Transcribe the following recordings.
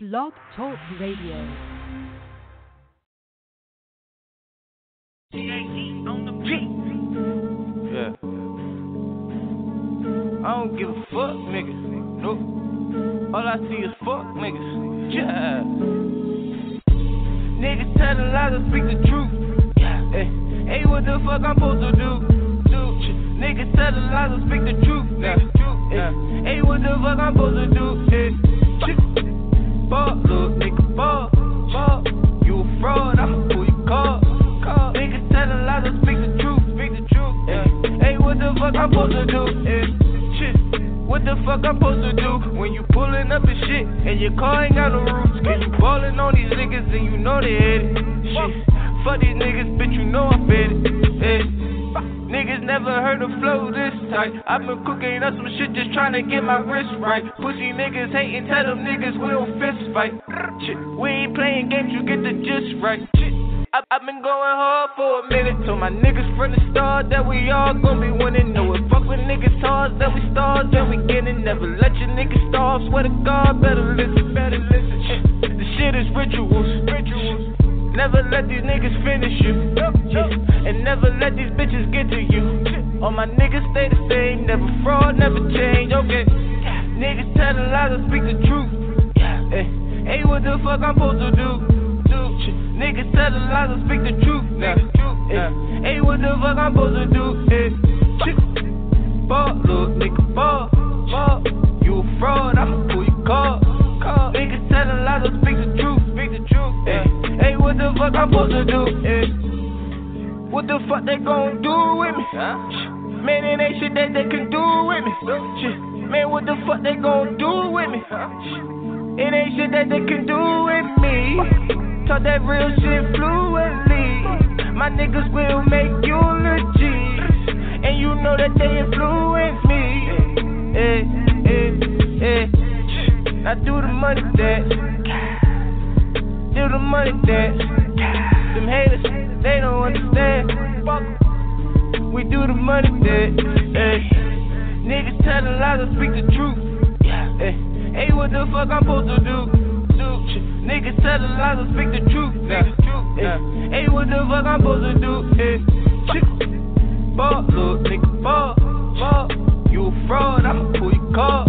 Blog Talk Radio. Yeah. I don't give a fuck, nigga. Nope. All I see is fuck niggas. Yeah. Niggas telling lies and speak the truth. Yeah. Hey, hey, what the fuck I'm supposed to do? Do. Niggas telling lies and speak the truth. Nigga. Yeah. Hey, what the fuck I'm supposed to do? Hey. Fuck. You a fraud, I'ma pull your car. speak the truth. Hey, what the fuck I'm supposed to do? Shit. What the fuck I'm supposed to do when you pulling up and shit and your car ain't got no? Cause you on these niggas and you know they hit it. Shit. Fuck these niggas, bitch, you know I fed it. Niggas never heard a flow this tight. I've been cooking up some shit just trying to get my wrist right. Pussy niggas hating, tell them niggas we don't fist fight. We ain't playing games, you get the gist right. Shit. I've been going hard for a minute. Told my niggas from the start that we all gon' be winning. Know it fuck with niggas hard, that we stars, then we get it. Never let your niggas starve. Swear to God, better listen, better listen. Shit. The shit is rituals, rituals. Never let these niggas finish you. And never let these bitches get to you. All my niggas stay the same, never fraud, never change. Okay. Niggas telling lies and speak the truth. Hey, hey, what the fuck I'm supposed to do? do? Niggas telling lies and speak the truth. Hey, eh, hey, what the fuck I'm supposed to do? Eh, hey, fuck, look, nigga, fuck, fuck. You a fraud, I'ma pull your car. Niggas telling lies and speak the truth. What the fuck I'm supposed to do? Hey, what the fuck they gon' do with me? Man, it ain't shit that they can do with me. Shit. Man, what the fuck they gon' do with me? It ain't shit that they can do with me. Talk that real shit fluently. My niggas will make eulogies. And you know that they influence me. Eh, eh, eh. Now do the money dance. Do the money dance. Them haters, they don't understand. We do the money dance. Niggas telling lies and speak the truth. Eh. Hey, what the fuck I'm supposed to do? do? Niggas telling lies and speak the truth. Eh. Hey, what the fuck I'm supposed to do? Eh. Fuck, look, nigga, fuck, fuck. You a fraud, I'ma pull your car.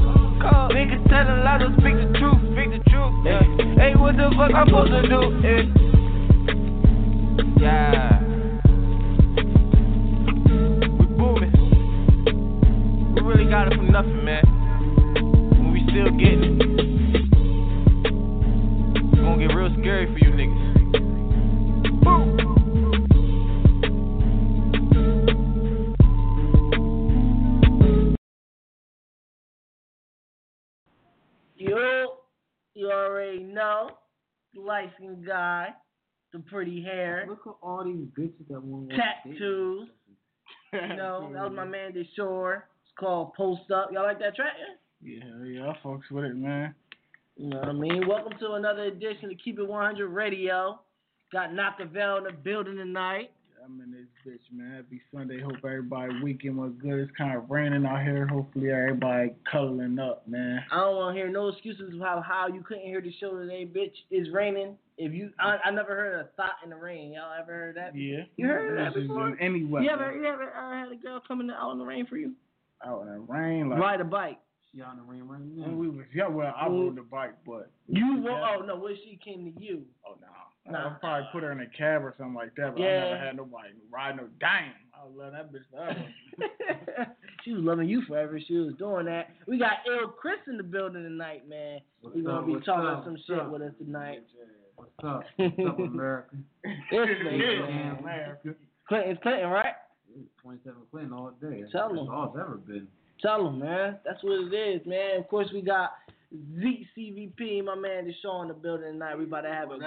Niggas telling lies and speak the truth. Speak the truth. Yeah. Hey, what the fuck I'm supposed to do? Eh. Yeah. We booming. We really got it from nothing, man. And we still getting it. It's gonna get real scary for you niggas. Boom. You already know. The light skinned guy, the pretty hair, Look at all these bitches that want tattoos. You know, that was my man Deshore. It's called Post Up. Y'all like that track? Yeah? Yeah, I fucks with it, man. You know what I mean? Welcome to another edition of Keep It 100 Radio. Got Knockavell in the building tonight. I'm in this bitch, man. Happy Sunday. Hope everybody weekend was good. It's kind of raining out here. Hopefully everybody cuddling up, man. I don't want to hear no excuses of how, how you couldn't hear the show today, bitch. It's raining. If you, I, I never heard a thought in the rain. Y'all ever heard that? Yeah. You heard that This is before? in any weather. You ever, you ever uh, had a girl coming out in the rain for you? Out in the rain, like Ride a bike. She on the rain right when now. we was young. Well, I rode the bike, but You? Well, oh no, what if she came to you? oh no, Nah. I'd uh, probably put her in a cab or something like that. But I never had nobody ride no dime. I was loving that bitch forever. she was loving you forever. She was doing that. We got Ill Chris in the building tonight, man. What's We're gonna up, be talking up, some what's shit up? with us tonight. What's up? What's up, America? This Yeah, nigga, man. Clinton's Clinton, right? 27 Clinton all day. That's Tell that's 'em. all it's ever been. Tell him, man. That's what it is, man. Of course, we got Zeke CVP, my man, Deshaun in the building tonight. We about to have a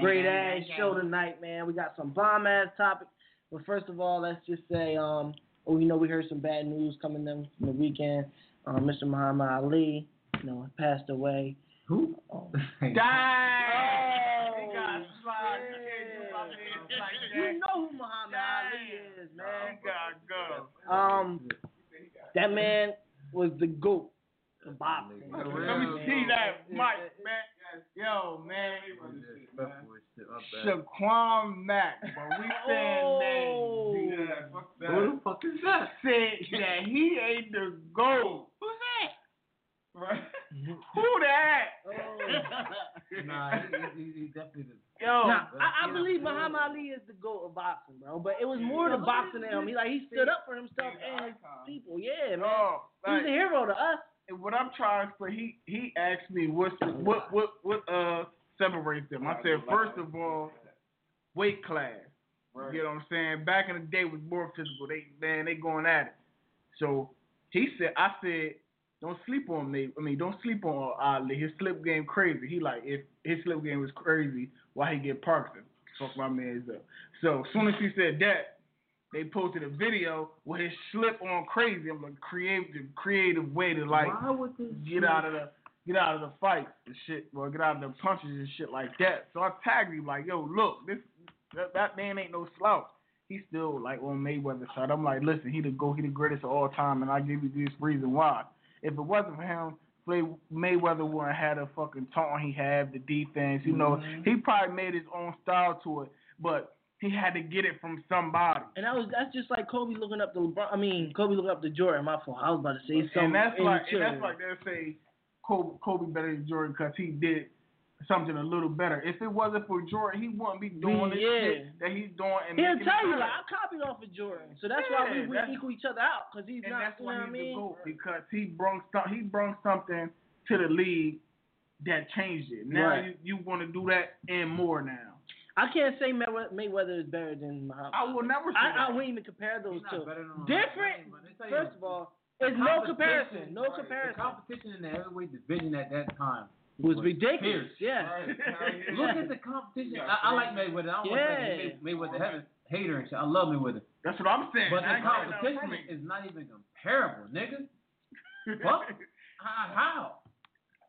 great ass show tonight, man. We got some bomb ass topics. But first of all, let's just say, um, oh, you know, we heard some bad news coming in from the weekend. Um, Mr. Muhammad Ali, you know, passed away. Who? Dang! Oh, got slide. You can't do my man like that. you know who Muhammad Ali is, man. He gotta go. Um, that man was the goat. The boxing. Let me see that mic, man. Yo, man. Disrespectful as shit, my bad. Shaquan Mack, but we saying Oh. names. Yeah. Who the fuck is that? Said that he ain't the GOAT. Who's that? Right. Who that? Oh. Nah, he, he, he definitely the. Yo, Now, I, I Yeah. believe Muhammad Ali is the goat of boxing, bro. But it was more than boxing than him. He like he stood up for himself and his people. Yeah, man. no, He was like, a hero to us. What I'm trying to say, he he asked me what's the, what what what uh separates them. I said first of all, weight class. Right. You know what I'm saying? Back in the day was more physical. They man, they going at it. So he said, I said, don't sleep on me. I mean, don't sleep on Ali. His slip game crazy. He like if his slip game was crazy, why he get Parkinson? Fuck my man's up. So as soon as he said that, they posted a video with his slip on crazy. I'm like creative, creative way to like Why would this get out of the get out of the fight and shit, or get out of the punches and shit like that. So I tagged him like, yo, look, this that, that man ain't no slouch. He's still like on Mayweather side. I'm like, listen, he the go, he the greatest of all time, and I give you this reason why. If it wasn't for him, Mayweather wouldn't have had a fucking taunt he had, the defense. You know, mm-hmm. he probably made his own style to it, but he had to get it from somebody. And that was that's just like Kobe looking up to LeBron. I mean, Kobe looking up to Jordan. My fault. I was about to say something. and that's like and that's like they'll say Kobe, Kobe better than Jordan because he did something a little better. If it wasn't for Jordan, he wouldn't be doing this Yeah. shit that he's doing. And He'll tell you like I copied off of Jordan, so that's why we, we that's- equal each other out because he's and not. that's You why what I he's mean? the GOAT because he brought some, he brung something to the league that changed it. Now Right. you, you want to do that and more now. I can't say Mayweather is better than Muhammad. I will never say I, I that. wouldn't even compare those He's not two. better than Different. Muhammad Ali, but they tell you, First of all, the it's no comparison. No right, comparison. The competition in the heavyweight division at that time was ridiculous. fierce. Yeah. Right. Hell. Look at the competition. I, I like. Mayweather. I don't Yeah. want to say Mayweather hater, hater and shit. I love Mayweather. That's what I'm saying. But the ain't getting nothing competition is not even comparable, nigga. What? How?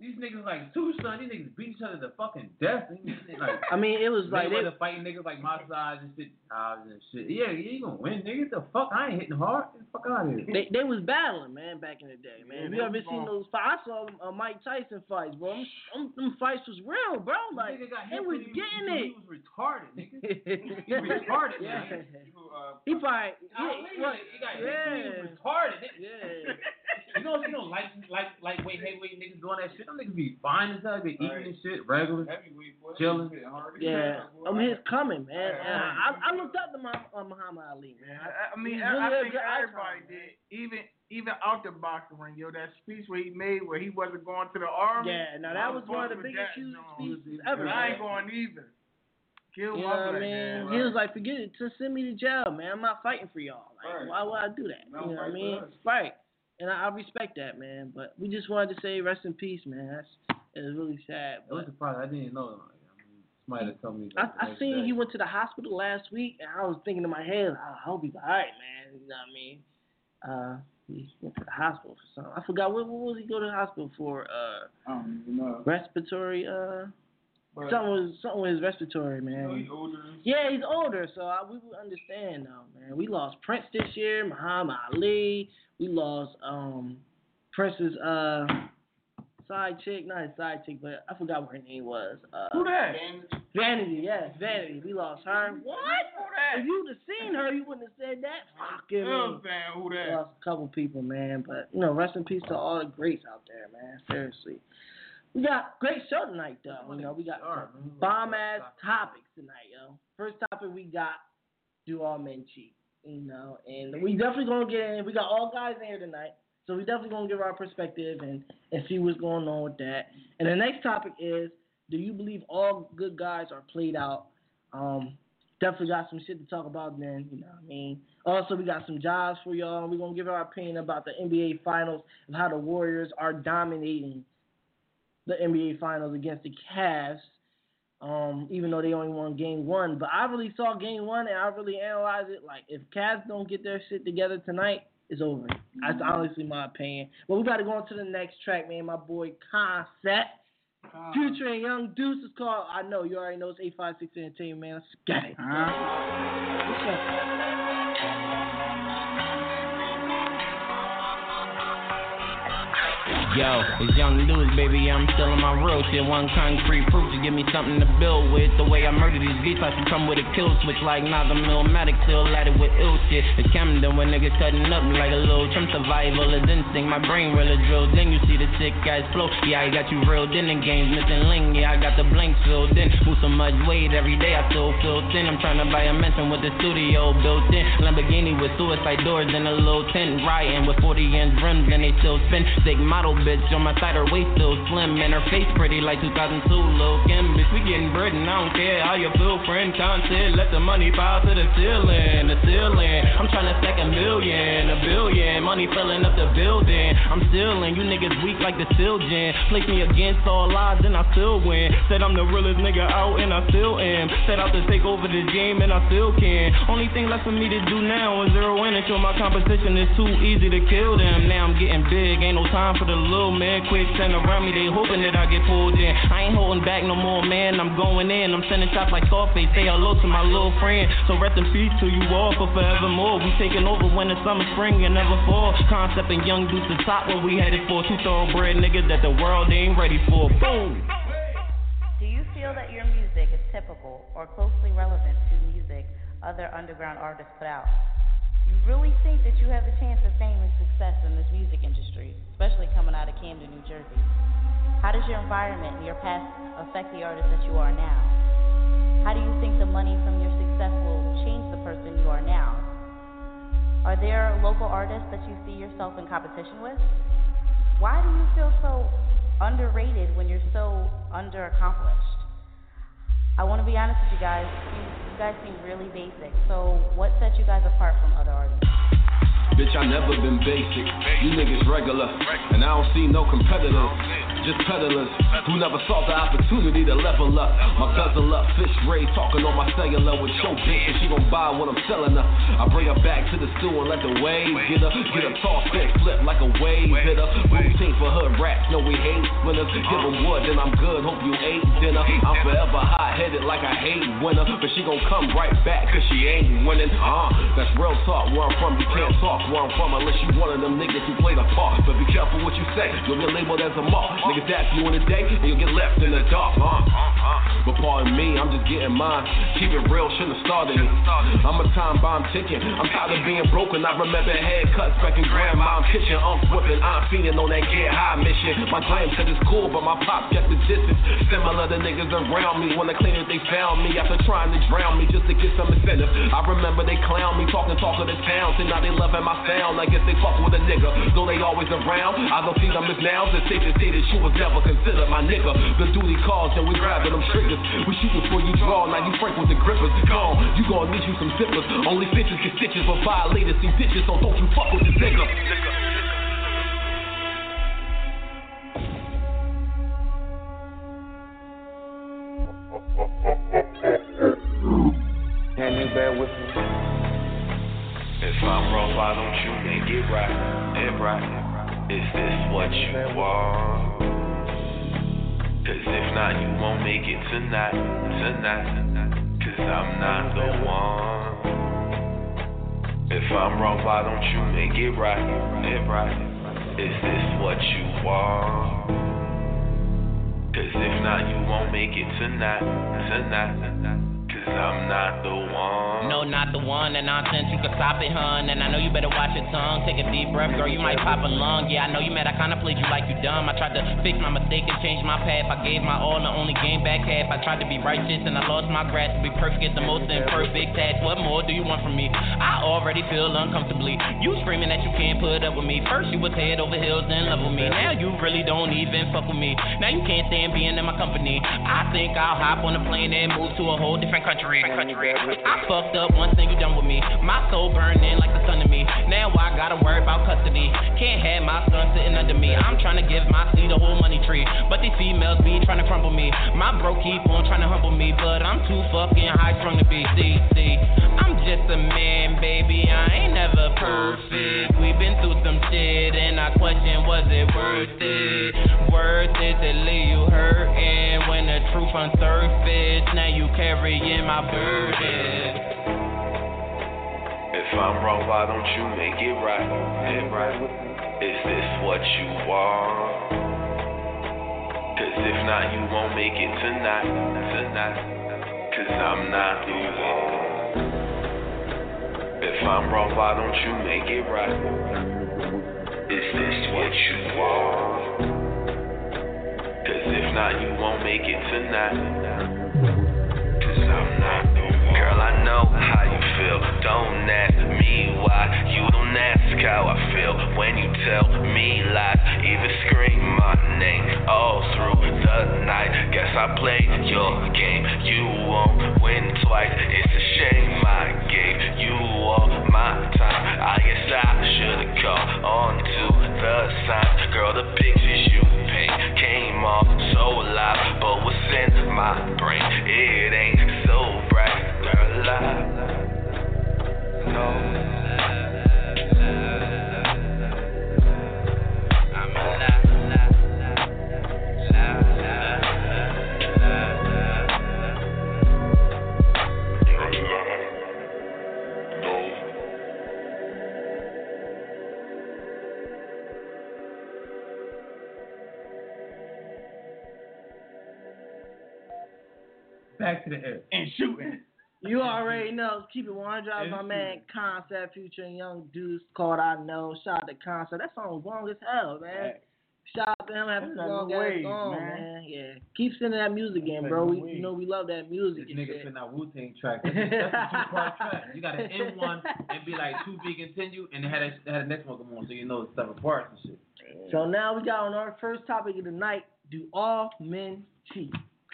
How? These niggas like two son. These niggas beat each other to fucking death. Niggas, like I mean, it was like they, Mayweather fighting niggas like my size and shit. Uh, and shit. Yeah, yeah, you gonna win, nigga. The fuck? I ain't hitting hard. Get the fuck out of here. They they was battling, man, back in the day, man. they you ever seen those fights? I saw uh, Mike Tyson fights, bro. Them, them, them fights was real, bro. Like nigga got they was he getting when it. He was retarded, nigga. he retarded, yeah. man. People, uh, He probably Ali, yeah, what- he got hit when he was yeah, retarded. yeah. You know, you know, like like lightweight, heavyweight niggas doing that shit. Them niggas be fine as hell. They eating Right. and shit, regular. Chilling. Yeah, Boy, I mean, it's coming, man. Yeah, And I, I looked up to my, uh, Muhammad Ali, man. I, I mean, He's I, really think everybody icon, did. Even even out the boxing ring, yo, that speech where he made where he wasn't going to the army. Yeah, now that I was one of the biggest huge speeches ever. I ain't going either. Kill You my know what I mean? man. He was like, forget it, just send me to jail, man. I'm not fighting for y'all. Like, Right. why would I do that? Now you know what I mean? for us. Right. And I, I respect that, man. But we just wanted to say rest in peace, man. That's it was really sad. It was surprised. I didn't know. Like, I mean, somebody had told me. I, Like, I seen day. he went to the hospital last week, and I was thinking in my head, I hope he's all right, man. You know what I mean? Uh, he went to the hospital for something. I forgot what, what was he go to the hospital for? Uh, I don't even know. respiratory. Uh, But, something was something with his respiratory, you man. know, he older. Yeah, he's older, so I, we would understand though, man. We lost Prince this year, Muhammad Ali. We lost um Prince's uh side chick, not his side chick, but I forgot what her name was. Uh, Who that? Vanity, yes, Vanity. We lost her. What? Who that? If you'd have seen her, you wouldn't have said that. Fucking You know what. I'm saying? Who We lost a couple people, man. But you know, rest in peace to all the greats out there, man. Seriously. We got great show tonight, though. You know, we got Sure, some man. bomb ass topics tonight, yo. First topic we got: Do all men cheat? You know, and we definitely gonna get in. We got all guys in here tonight, so we definitely gonna give our perspective and and see what's going on with that. And the next topic is: Do you believe all good guys are played out? Um, definitely got some shit to talk about then. You know what I mean? Also, we got some jobs for y'all. We're gonna give our opinion about the NBA Finals and how the Warriors are dominating the NBA Finals against the Cavs. Um, even though they only won game one, but I really saw game one and I really analyzed it. Like, if Cavs don't get their shit together tonight, it's over. That's honestly my opinion. But we got to go on to the next track, man. My boy Concept, Future and Young Deuce is called. I know you already know it's eight five six Entertainment, man. Let's get it. Huh? Yo, it's Young Deuce, baby. I'm still my real shit. One concrete proof to give me something to build with. The way I murder these beats, I should come with a kill switch like not the Millmatic, still lighted with ill shit. The Camden when niggas cutting up like a little trim survival is instinct. My brain really drilled Then You see the sick guys flow. Yeah, I got you reeled in the games, missing link. Yeah, I got the blank filled in. Move so much weight every day, I still feel thin. I'm trying to buy a mansion with the studio built in. Lamborghini with suicide doors and a little tent. Riding with 40 inch rims and they still spin. Thick model bitch on my side, her waist still slim, and her face pretty like 2002. Lil Kim, bitch, we getting bread, and I don't care how your feel. Friend content, let the money pile to the ceiling, the ceiling. I'm trying to stack a million, a billion, money filling up the building. I'm stealing, you niggas weak like the gen. Place me against all odds, and I still win. Said I'm the realest nigga out, and I still am. Set out to take over the game, and I still can. Only thing left for me to do now is zero in and show my competition is too easy to kill them. Now I'm getting big, ain't no time for the little man. Quick send around me, they hoping that I get pulled in. I ain't holding back no more, man. I'm going in. I'm sending shots like Scarface. Say hello to my little friend. So rest in peace to you all for forevermore. We taking over winter, summer, spring, and never fall. Concept and Young Deuce to top where we headed for. Two thoroughbred niggas that the world ain't ready for. Boom. Do you feel that your music is typical or closely relevant to music other underground artists put out? You really think that you have a chance of fame and success in this music industry, especially coming out of Camden, New Jersey? How does your environment and your past affect the artist that you are now? How do you think the money from your success will change the person you are now? Are there local artists that you see yourself in competition with? Why do you feel so underrated when you're so underaccomplished? I want to be honest with you guys. You, guys seem really basic. So, what sets you guys apart from other artists? Bitch, I never been basic. You niggas regular, and I don't see no competitors just peddlers who never saw the opportunity to level up. My guzzle up, fish ray talking on my cellular with show bitch, and she gon' buy what I'm selling her. I bring her back to the stool and let the waves get her, get her toss back, flip like a wave hit hitter. Routine for her raps, no we hate winners. Give them wood, then I'm good. Hope you ate dinner. I'm forever hot headed like I hate winner, but she gon' come right back cause she ain't winning. Uh, that's real talk. Where I'm from, you can't talk where I'm from unless you one of them niggas who play the part. But be careful what you say, you'll get labeled as a mark. Niggas ask you in the day, and you'll get left in the dark? But pardon me, I'm just getting mine. Keep it real, shouldn't have started it. I'm a time bomb ticking. I'm tired of being broken. I remember haircuts back in grandma's kitchen. Unc whipping, I'm I'm feeding on that get high mission. My claim said it's cool, but my pop kept the distance. Similar to niggas around me when they claimed that they found me after trying to drown me just to get some incentive. I remember they clown me, talking talk of the town. See now they loving my sound. I guess they fuck with a nigga, though they always around. I don't see them as now. It's safe to say that you was never considered my nigga. The duty calls and we grabbing them triggers. We shoot before you draw, now you frank with the grippers. Gone, you gon' need you some zippers. Only bitches get stitches, but violators see ditches, so don't you fuck with this nigga. Can you bear with me? If I'm wrong, why don't you make it right? It right. Is this what you want? Cause if not, you won't make it tonight, tonight. Cause I'm not the one. If I'm wrong, why don't you make it right, it right? Is this what you want? Cause if not, you won't make it tonight, tonight. Cause I'm not the one. No, not the one. That nonsense, you can stop it, hun. And I know you better watch your tongue. Take a deep breath, girl, you might pop a lung. Yeah, I know you mad. I kinda played you like you dumb. I tried to fix my mistake and change my path. I gave my all and only gained back half. I tried to be righteous and I lost my grasp. To be perfect is the most imperfect task. What more do you want from me? I already feel uncomfortably. You screaming that you can't put up with me. First you was head over heels in love with me. Now you really don't even fuck with me. Now you can't stand being in my company. I think I'll hop on a plane and move to a whole different country country. I fucked up once and you done with me. My soul burning like the sun to me. Now I gotta worry about custody. Can't have my son sitting under me. I'm trying to give my seed a whole money tree. But these females be trying to crumble me. My bro keep on trying to humble me. But I'm too fucking high strung to be. See, see. I'm just a man, baby. I ain't never perfect. We've been through some shit and I question was it worth it? Worth it to leave you hurting when the truth unsurfaced. Now you carrying my burden. If I'm wrong, why don't you make it right? Is this what you want? Cause if not, you won't make it tonight, tonight. Cause I'm not the. If I'm wrong, why don't you make it right? Is this what you want? Cause if not, you won't make it tonight. Cause I'm not. Girl, I know how you feel. Don't ask me why. You don't ask how I feel when you tell me lies. Even scream my name all through the night. Guess I played your game. You won't win twice. It's a shame I gave you all my time. I guess I should've called on to the signs. Girl, the pictures you paint came off so alive, but what's in my brain? It ain't so bright. Back to the air. You already know. Keep it 100. out My man Concept Future and Young Deuce called I Know. Shout out to Concept. That song's long as hell, man. Shout out to him having a long ass song, man. man. Yeah. Keep sending that music in, bro. We, you know we love that music This nigga send out Wu Tang track. That's, that's a two part track. You gotta end one and be like to be continued, and had a, had the next one come on, so you know it's seven parts and shit. So now we got on our first topic of the night. Do all men cheat?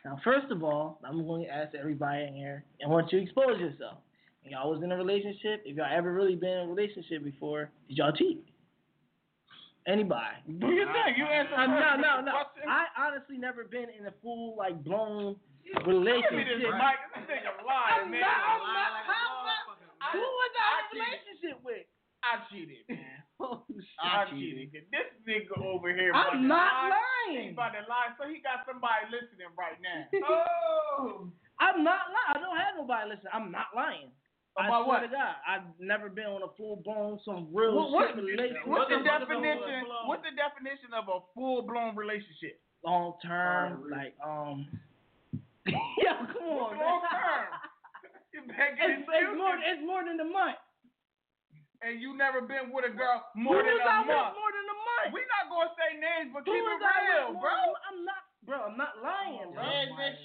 Now, first of all, I'm going to ask everybody in here, I want you to expose yourself. If y'all was in a relationship, if y'all ever really been in a relationship before, did y'all cheat? Anybody? Do you think? You answer Uh, no, no, no. I honestly never been in a full, like, blown relationship. Give me this mic. This nigga lying, man. I'm not, how Who was I in a relationship with? I cheated, man. Oh, I shit. cheated. This nigga over here. I'm not lie. He lying. about to lie, so he got somebody listening right now. oh. I'm not lying. I don't have nobody listen. I'm not lying. I About swear what? to God, I've never been on a full blown some real What, what, relationship. what's the the- definition? What's the definition of a full blown relationship? long term, like um. Yo, come on, long term? It's, it's more. It's more than a month. And you never been with a girl more Who than was a I with month. more than a month? We not gonna say names, but Who keep it real, more bro. than a- I'm not, bro. I'm not lying, bro. Man, this.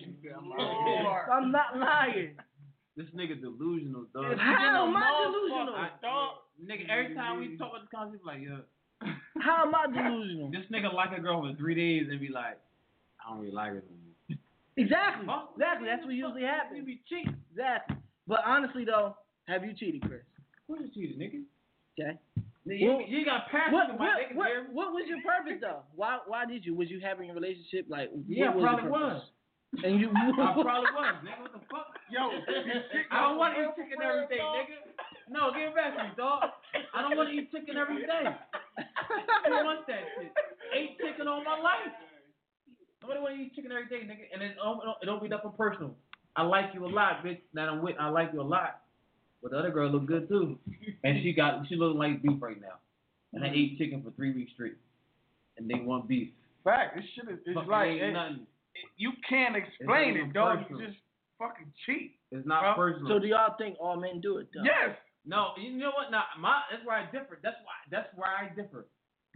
I'm not lying. This nigga delusional, dog. How am get a I motherfucker, delusional? dog, Nigga, every time we talk about the concept, like, yo, How am I delusional? this nigga like a girl for three days and be like, I don't really like her no. Exactly. Fuck, Exactly. That's what fuck, usually You happens. be cheating. Exactly. But honestly, though, have you cheated, Chris? Who you nigga? Okay. You, Well, you got passion What, about what, niggas, what, what was your purpose though? Why why did you? Was you having a relationship like? Yeah, what was probably your purpose? was. And you? I probably was, nigga. What the fuck? Yo, I don't want to eat chicken every day, nigga. No, give it back to me, dog. I don't want to eat chicken every day. Who wants that shit? Ate chicken all my life. Nobody want to eat chicken every day, nigga. And it don't, it don't- it don't be nothing personal. I like you a lot, bitch. That I'm with, I like you a lot. But the other girl looked good too, and she got she looking like beef right now. And I mm-hmm. ate chicken for three weeks straight, and they want beef. Fact, this shit is it's Fucking like ain't it, nothing. you can't explain even it, dog. personal. You just fucking cheat. It's not Huh? personal. so do y'all think all men do it? Though? Yes. No, you know what? Now my that's where I differ. That's why that's where I differ.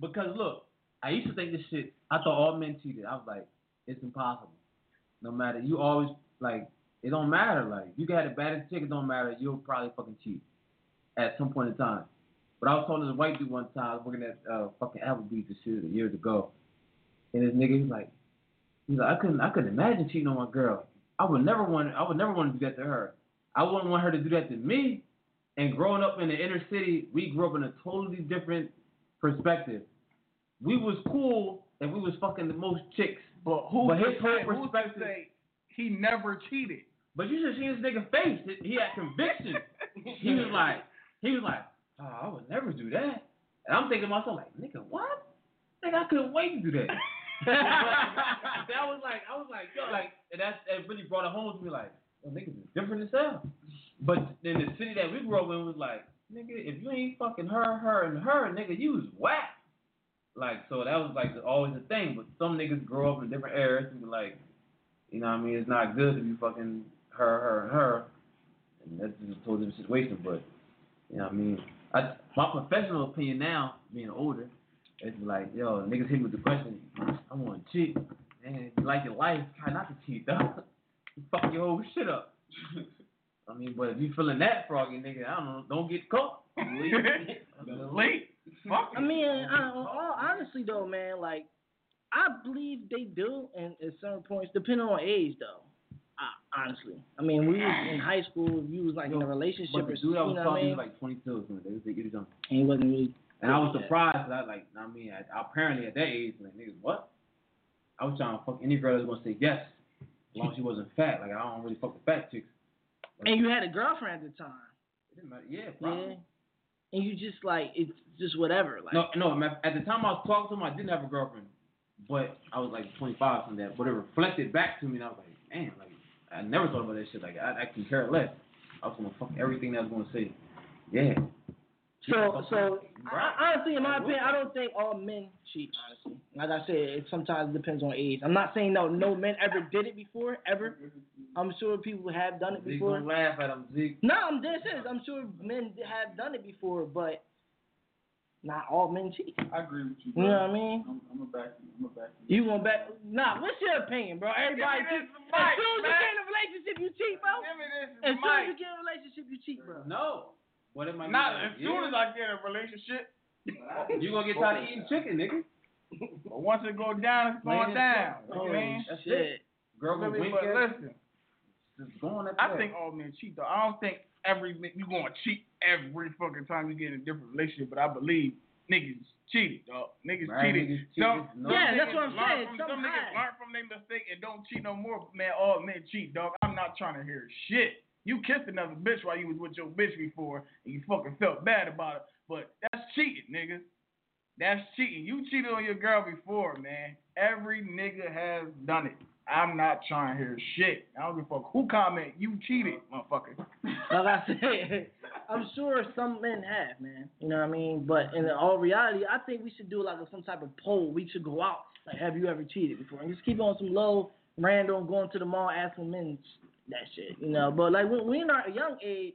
Because look, I used to think this shit. I thought all men cheated. I was like, it's impossible. No matter you always like it don't matter. Like you got a baddest chick, it don't matter. You'll probably fucking cheat at some point in time. But I was talking to this white dude one time. I was working at uh, fucking Applebee's and shit years ago, and this nigga he's like, he's like, I couldn't I couldn't imagine cheating on my girl. I would never want I would never want to do that to her. I wouldn't want her to do that to me. And growing up in the inner city, we grew up in a totally different perspective. We was cool and we was fucking the most chicks. But who But his whole say, who's to perspective- say he never cheated? But you should see his nigga face. He had conviction. he was like, he was like, oh, I would never do that. And I'm thinking to myself, like, nigga, what? Nigga, I couldn't wait to do that. that was like, I was like, yo, like, and that's that really brought it home to me, like, yo, niggas is different as hell. But in the city that we grew up in was like, nigga, if you ain't fucking her, her, and her, nigga, you was whack. Like so that was like always a thing. But some niggas grow up in different eras and be like, you know what I mean? It's not good to be fucking her, her, her. And that's just a totally different situation. But you know what I mean? I, my professional opinion now, being older, is like, yo, niggas hit me with the question, I want to cheat. and if you like your life, try not to cheat, though. fuck your whole shit up. I mean, but if you feeling that froggy, nigga, I don't know, don't get caught. Late. Fuck I mean, I, um, all, honestly though, man, like I believe they do, and at certain points, depending on age though. Honestly, I mean, we was in high school. You was like in a relationship But or something. dude I You was know what I talking mean? to like 22 or something. They was, was young. and he wasn't really. And I was surprised because I like, I mean, I, apparently at that age, like niggas, what? I was trying to fuck any girl that's gonna say yes, as long as she wasn't fat. Like I don't really fuck the fat chicks. And you had a girlfriend at the time. It didn't matter. Yeah, Yeah. And you just like it's just whatever. Like No, no. At the time I was talking to him, I didn't have a girlfriend, but I was like 25 from that. But it reflected back to me, and I was like, man, like I never thought about that shit. Like I, I can care less. I was gonna fuck everything that I was gonna say. Yeah. So, so I, honestly, in my opinion, I don't think all men cheat. Honestly, like I said, it sometimes depends on age. I'm not saying no, no men ever did it before, ever. I'm sure people have done it before. gonna laugh at him, Zeke. No, I'm dead serious. I'm sure men have done it before, but not all men cheat. I agree with you. You know what I mean? I'm, I'm a back you. I'm a back you. You want back? Nah, what's your opinion, bro? Everybody Give me cheat. As mic, soon as you man. get in a relationship, you cheat, bro. Give me this As soon as you get in a relationship, you cheat, bro. No. What am I? Not as soon as I get in a relationship. You gonna get tired of eating chicken, nigga? But once it go down, it's going down. front. You know what I? That's shit. it. Girl gonna But wink but listen, just going at I that. think all men cheat though. I don't think every you gonna cheat every fucking time you get in a different relationship, but I believe niggas cheated, dog. Niggas Right, cheated. niggas Some, cheated. No. Yeah, that's what I'm saying. From, Some some niggas learn from their mistake and don't cheat no more. Man, all men cheat, dog. I'm not trying to hear shit. You kissed another bitch while you was with your bitch before, and you fucking felt bad about it. But that's cheating, nigga. That's cheating. You cheated on your girl before, man. Every nigga has done it. I'm not trying to hear shit. I don't give a fuck who comment. You cheated, motherfucker. Like I said, I'm sure some men have, man. You know what I mean? But in all reality, I think we should do like some type of poll. We should go out. Like, have you ever cheated before? And just keep on some low random going to the mall asking men that shit. You know, but like when we in our young age,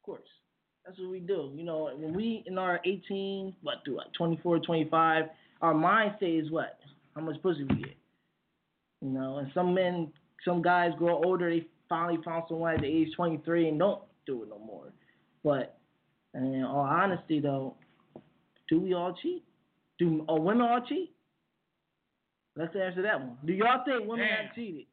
of course, that's what we do. You know, when we in our 18, what do like 24, 25, our mindset is what? How much pussy we get. You know, and some men, some guys grow older. They finally found someone at the age 23 and don't do it no more. But in all honesty, though, do we all cheat? Do uh, women all cheat? Let's answer that one. Do y'all think women Damn. have cheated?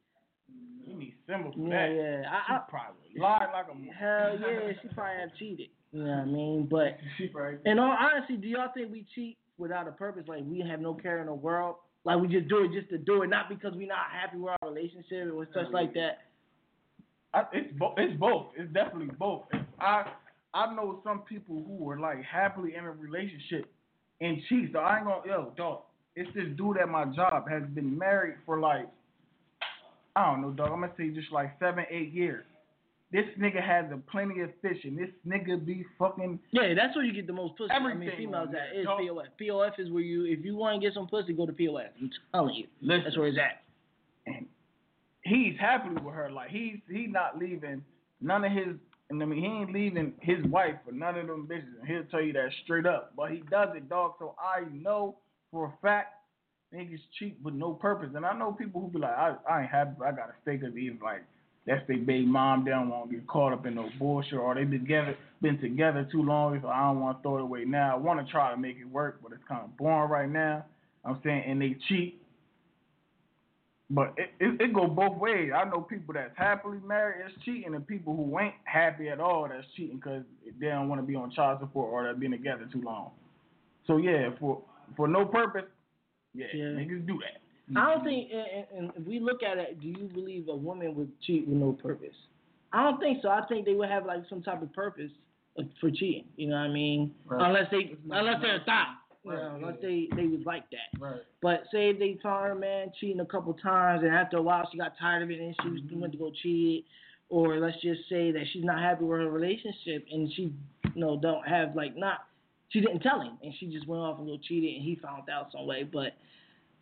You need symbols for Yeah, that. yeah. I, I, probably lied like a hell yeah, she probably have cheated. You know what I mean? But in all honesty, do y'all think we cheat without a purpose? Like we have no care in the world? Like we just do it just to do it, not because we're not happy with our relationship or such like that? I, it's both. it's both. It's definitely both. I I know some people who are like happily in a relationship and cheat. So I ain't gonna yo dog. It's this dude at my job has been married for like I don't know dog. I'm gonna say just like seven eight years. This nigga has a plenty of fish and this nigga be fucking Yeah, that's where you get the most pussy. I mean, females at is. POF. POF is where you, if you want to get some pussy, go to POF. I'm telling you, listen. that's where it's at. and he's happy with her. Like he's he's not leaving none of his. And I mean, he ain't leaving his wife for none of them bitches. And he'll tell you that straight up. But he does it, dog. So I know for a fact niggas cheat with no purpose. And I know people who be like, I, I ain't happy. I got a stay because either like that's their baby mom. They don't want to get caught up in no bullshit, or they been together been together too long. So I don't want to throw it away now. I want to try to make it work, but it's kind of boring right now. I'm saying, and they cheat. But it, it, it go both ways. I know people that's happily married that's cheating, and people who ain't happy at all that's cheating because they don't want to be on child support or they're being together too long. So yeah, for for no purpose, yeah, Yeah. niggas do that. I don't mm-hmm. think, and, and if we look at it, do you believe a woman would cheat with no purpose? I don't think so. I think they would have like some type of purpose for cheating. You know what I mean? Right. Unless they, unless they're a. You Right, know, unless they they was like that. Right. But say if they found her man cheating a couple times, and after a while she got tired of it and she was mm-hmm. went to go cheat, or let's just say that she's not happy with her relationship and she, you know, don't have like not she didn't tell him, and she just went off and go cheated, and he found out some way. But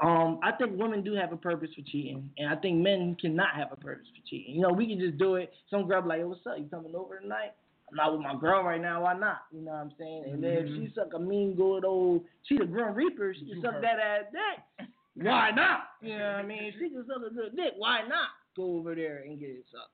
um, I think women do have a purpose for cheating, and I think men cannot have a purpose for cheating. You know, we can just do it. Some girl be like, "Yo, what's up? You coming over tonight?" I'm not with my girl right now. Why not? You know what I'm saying? And then if she suck a mean, good old, she the Grim Reaper. She can suck that ass dick. Why not? You know what I mean? If she can suck a good dick. Why not go over there and get it sucked?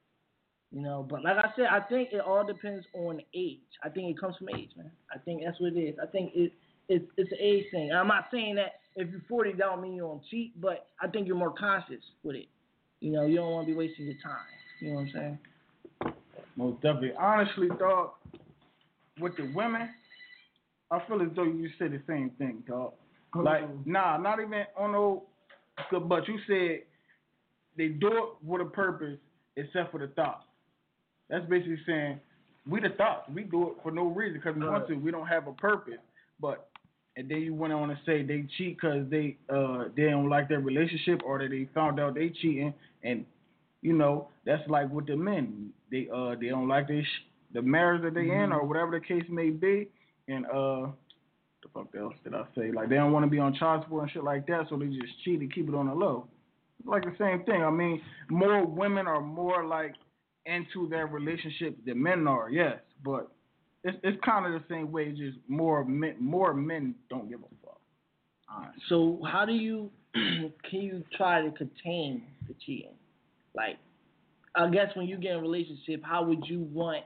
You know, but like I said, I think it all depends on age. I think it comes from age, man. I think that's what it is. I think it it's it's an age thing. I'm not saying that if you're 40, that don't mean you don't cheat, but I think you're more conscious with it. You know, you don't want to be wasting your time. You know what I'm saying? Most definitely. Honestly, dog, with the women, I feel as though you said the same thing, dog. Oh. Like, nah, not even on no. good, But you said they do it with a purpose, except for the thoughts. That's basically saying we the thoughts. We do it for no reason because we want to. We don't have a purpose. But and then you went on to say they cheat because they uh they don't like their relationship or that they found out they cheating. And you know that's like with the men. They uh they don't like their sh- the marriage that they in or whatever the case may be. And uh the fuck else did I say? Like they don't want to be on child support and shit like that so they just cheat and keep it on the low. It's like the same thing. I mean more women are more like into their relationship than men are yes. But it's it's kind of the same way just more men more men don't give a fuck. Honestly. So how do you can you try to contain the cheating? Like, I guess when you get in a relationship, how would you want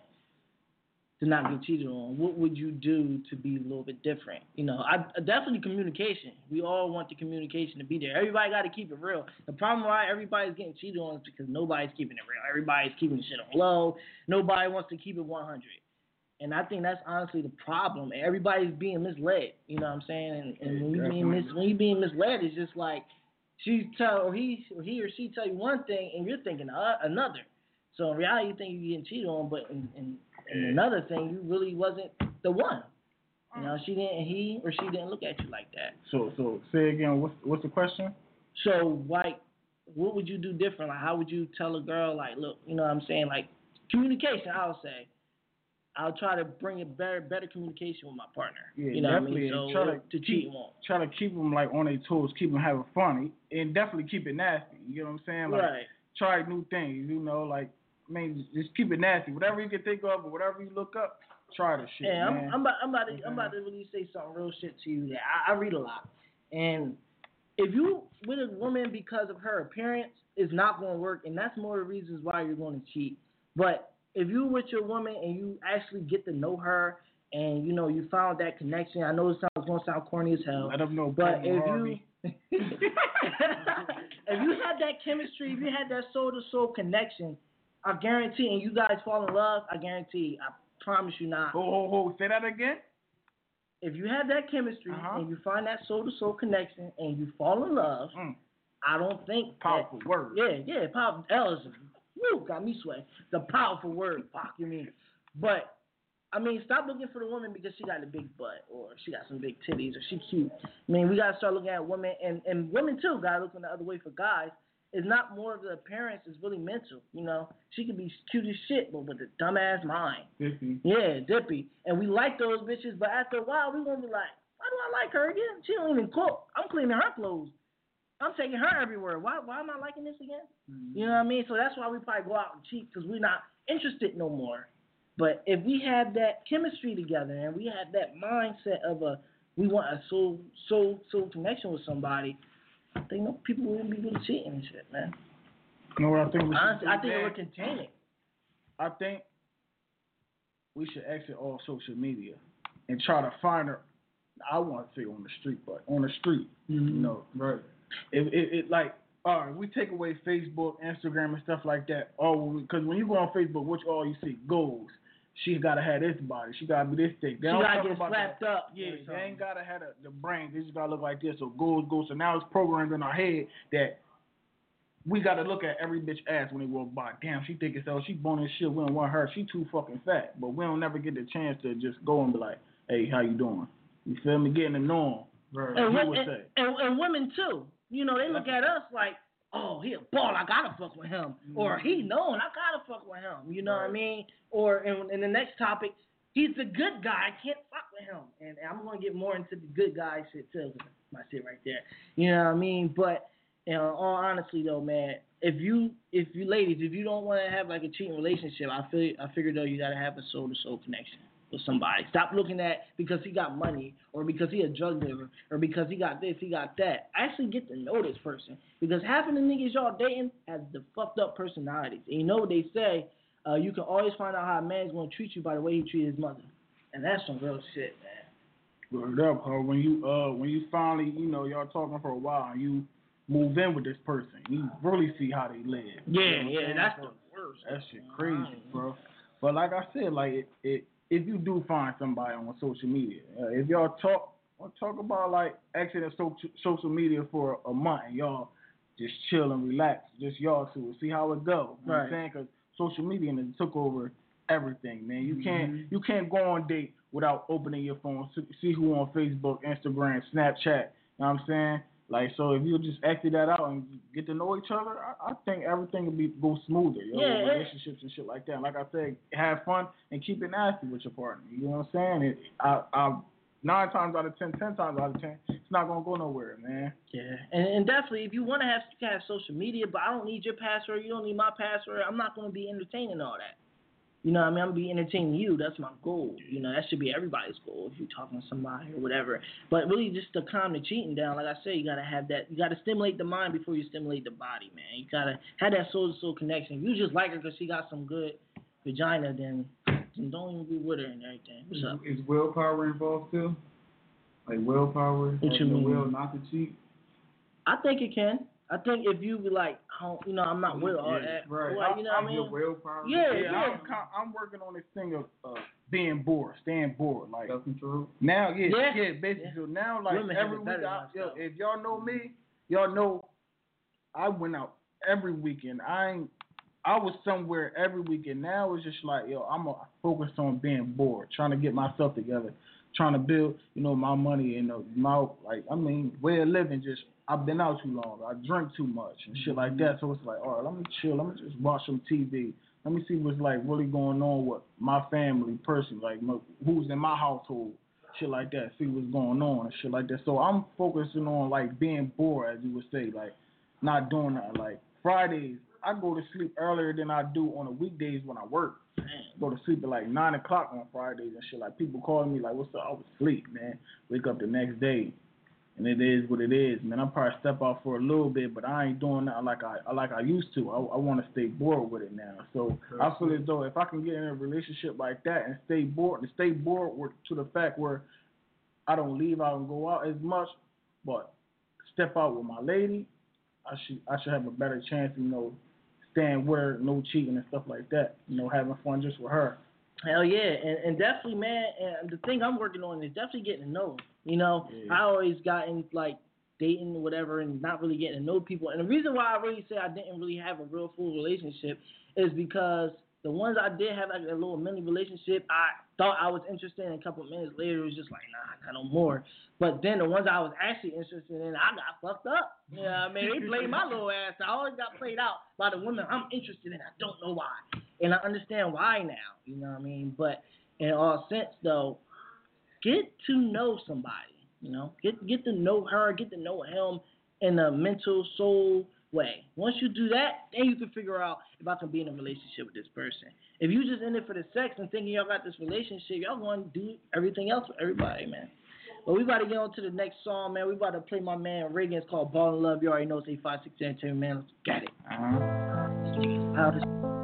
to not get cheated on? What would you do to be a little bit different? You know, I definitely communication. We all want the communication to be there. Everybody got to keep it real. The problem why everybody's getting cheated on is because nobody's keeping it real. Everybody's keeping the shit on low. Nobody wants to keep it 100. And I think that's honestly the problem. Everybody's being misled. You know what I'm saying? And, and when you being mis- when you being misled, it's just like she tell or he or he or she tell you one thing and you're thinking uh, another. So in reality, you think you're getting cheated on, but in, in, in another thing, you really wasn't the one. You know, she didn't. He or she didn't look at you like that. So so say again. What's what's the question? So like, what would you do different? Like, how would you tell a girl like, look, you know what I'm saying? Like, communication. I'll say. I'll try to bring a better better communication with my partner. Yeah, you know what I definitely. mean? So try to, to cheat keep, won't. try to keep them like on their toes, keep them having fun, and definitely keep it nasty. You know what I'm saying? Like Right. try new things. You know, like I mean, just keep it nasty. Whatever you can think of or whatever you look up, try the shit. Yeah, I'm. I'm about, I'm about to, I'm about to really say something real shit to you. That I, I read a lot, and if you with a woman because of her appearance, it's not going to work, and that's more the reasons why you're going to cheat. But if you with your woman and you actually get to know her, and you know you found that connection, I know it sounds to sound corny as hell, Let them know. but if Harvey. you if you had that chemistry, if you had that soul to soul connection, I guarantee, and you guys fall in love, I guarantee, I promise you not. Ho ho ho! Say that again. If you have that chemistry Uh-huh. and you find that soul to soul connection and you fall in love, Mm. I don't think Powerful That, word. yeah, yeah, powerful. Is woo, got me sweating. The powerful word, fuck you mean. But I mean, stop looking for the woman because she got a big butt or she got some big titties or she cute. I mean, we gotta start looking at women and and women too. Gotta look the other way for guys. It's not more of the appearance; it's really mental. You know, she could be cute as shit, but with a dumbass mind. Fifty. Yeah, dippy. And we like those bitches, but after a while, we gonna be like, why do I like her again? She don't even cook. I'm cleaning her clothes. I'm taking her everywhere. Why why am I liking this again? Mm-hmm. You know what I mean? So that's why we probably go out and cheat because we're not interested no more. But if we had that chemistry together and we had that mindset of a we want a soul soul soul connection with somebody, I think no people wouldn't be really cheating and shit, man. You know what I think? We Honestly, I think it man? would contain it. I think we should exit all social media and try to find her. I want to say on the street, but on the street, mm-hmm. you know, right? It, it, it like, all right, we take away Facebook, Instagram, and stuff like that. Oh, because when you go on Facebook, what you all you see goals. She's gotta have this body. She gotta be this thick. They She gotta get slapped that. up. Yeah, they ain't gotta have the, the brain. They just gotta look like this. So goals, goals. So now it's programmed in our head that we gotta look at every bitch ass when they walk by. Damn, she think it's oh she bone as shit. We don't want her. She too fucking fat. But we don't never get the chance to just go and be like, hey, how you doing? You feel me? Getting to know 'em. Right. and, He wo- would and, and, and women too. You know, they look at us like, oh, he a ball, I gotta fuck with him, mm-hmm. or he known, I gotta fuck with him. You know what I mean? Or in, in the next topic, he's the good guy. I can't fuck with him. And, and I'm gonna get more into the good guy shit too. My shit right there. You know what I mean? But you know, all honestly though, man, if you if you ladies, if you don't want to have like a cheating relationship, I feel I figure though you gotta have a soul to soul connection with somebody. Stop looking at because he got money or because he a drug dealer or because he got this, he got that. Actually get to know this person because half of the niggas y'all dating have the fucked up personalities. And you know what they say? Uh, you can always find out how a man's gonna treat you by the way he treat his mother, and that's some real shit, man. Word up, huh? When you uh when you finally, you know, y'all talking for a while and you move in with this person, you really see how they live. You Yeah, know yeah, that's the worst. that shit crazy, bro. But like I said, like it, it if you do find somebody on social media, uh, if y'all talk or talk about like exiting social social media for a month and y'all just chill and relax, just y'all two, see how it go. You know what I'm saying? Because social media and it took over everything, man. You Mm-hmm. can't you can't go on date without opening your phone, see- see who on Facebook, Instagram, Snapchat. You know what I'm saying? Like so, if you just exit that out and get to know each other, I, I think everything will be go smoother. Yo, Yeah, relationships and shit like that. Like I said, have fun and keep it nasty with your partner. You know what I'm saying? It, I, I nine times out of ten, ten times out of ten, it's not gonna go nowhere, man. Yeah, and, and definitely, if you want to have, you can have social media, but I don't need your password. You don't need my password. I'm not going to be entertaining all that. You know what I mean? I'm to be entertaining you. That's my goal. You know, that should be everybody's goal if you're talking to somebody or whatever. But really, just to calm the cheating down, like I said, you got to have that. You got to stimulate the mind before you stimulate the body, man. You got to have that soul to soul connection. If you just like her because she got some good vagina, then, then don't even be with her and everything. What's up? Is willpower involved too? Like willpower, What you the mean? will not to cheat. I think it can. I think if you be like, oh, you know, I'm not with all Yeah, that. right. Like, you know what I I'm mean? your willpower. Yeah, Yeah, yeah. I'm, I'm working on this thing of uh, being bored, staying bored. Like Self control. now, yeah, Yeah. yeah, basically. So now, like Women every week, I, yo, if y'all know me, y'all know I went out every weekend. I ain't. I was somewhere every weekend. Now it's just like, yo, I'm a, focused on being bored, trying to get myself together, trying to build, you know, my money and uh, my like, I mean, way of living. Just I've been out too long. I drink too much and shit like mm-hmm. that. So it's like, all right, let me chill. Let me just watch some TV. Let me see what's like really going on with my family, person, like my, who's in my household, shit like that. See what's going on and shit like that. So I'm focusing on like being bored, as you would say, like not doing that. Like Fridays, I go to sleep earlier than I do on the weekdays when I work. Go to sleep at like nine o'clock on Fridays and shit. Like people calling me like, "What's up?" I was asleep, man. Wake up the next day, and it is what it is, man. I'm probably step out for a little bit, but I ain't doing that like I like I used to. I, I want to stay bored with it now. So I feel as though if I can get in a relationship like that and stay bored and stay bored with, to the fact where I don't leave out and go out as much, but step out with my lady, I should I should have a better chance, you know, staying her, no cheating and stuff like that. You know, having fun just with her. Hell yeah, and, and definitely, man. And the thing I'm working on is definitely getting to know. You know, I always gotten like dating or whatever, and not really getting to know people. And the reason why I really say I didn't really have a real full relationship is because the ones I did have like a little mini relationship, I thought I was interested in. A couple of minutes later, it was just like, nah, I got no more. But then the ones I was actually interested in, I got fucked up. What I mean? They played my little ass. I always got played out by the women I'm interested in. I don't know why. And I understand why now. You know what I mean? But in all sense, though, get to know somebody. You know, get get to know her, get to know him in a mental soul way. Once you do that, then you can figure out if I can be in a relationship with this person. If you just in it for the sex and thinking y'all got this relationship, y'all going to do everything else for everybody, man. But we about to get on to the next song, man. We about to play my man Reagan. It's called Ball in Love. You already know it's 856 man. Let's get it. Uh-huh.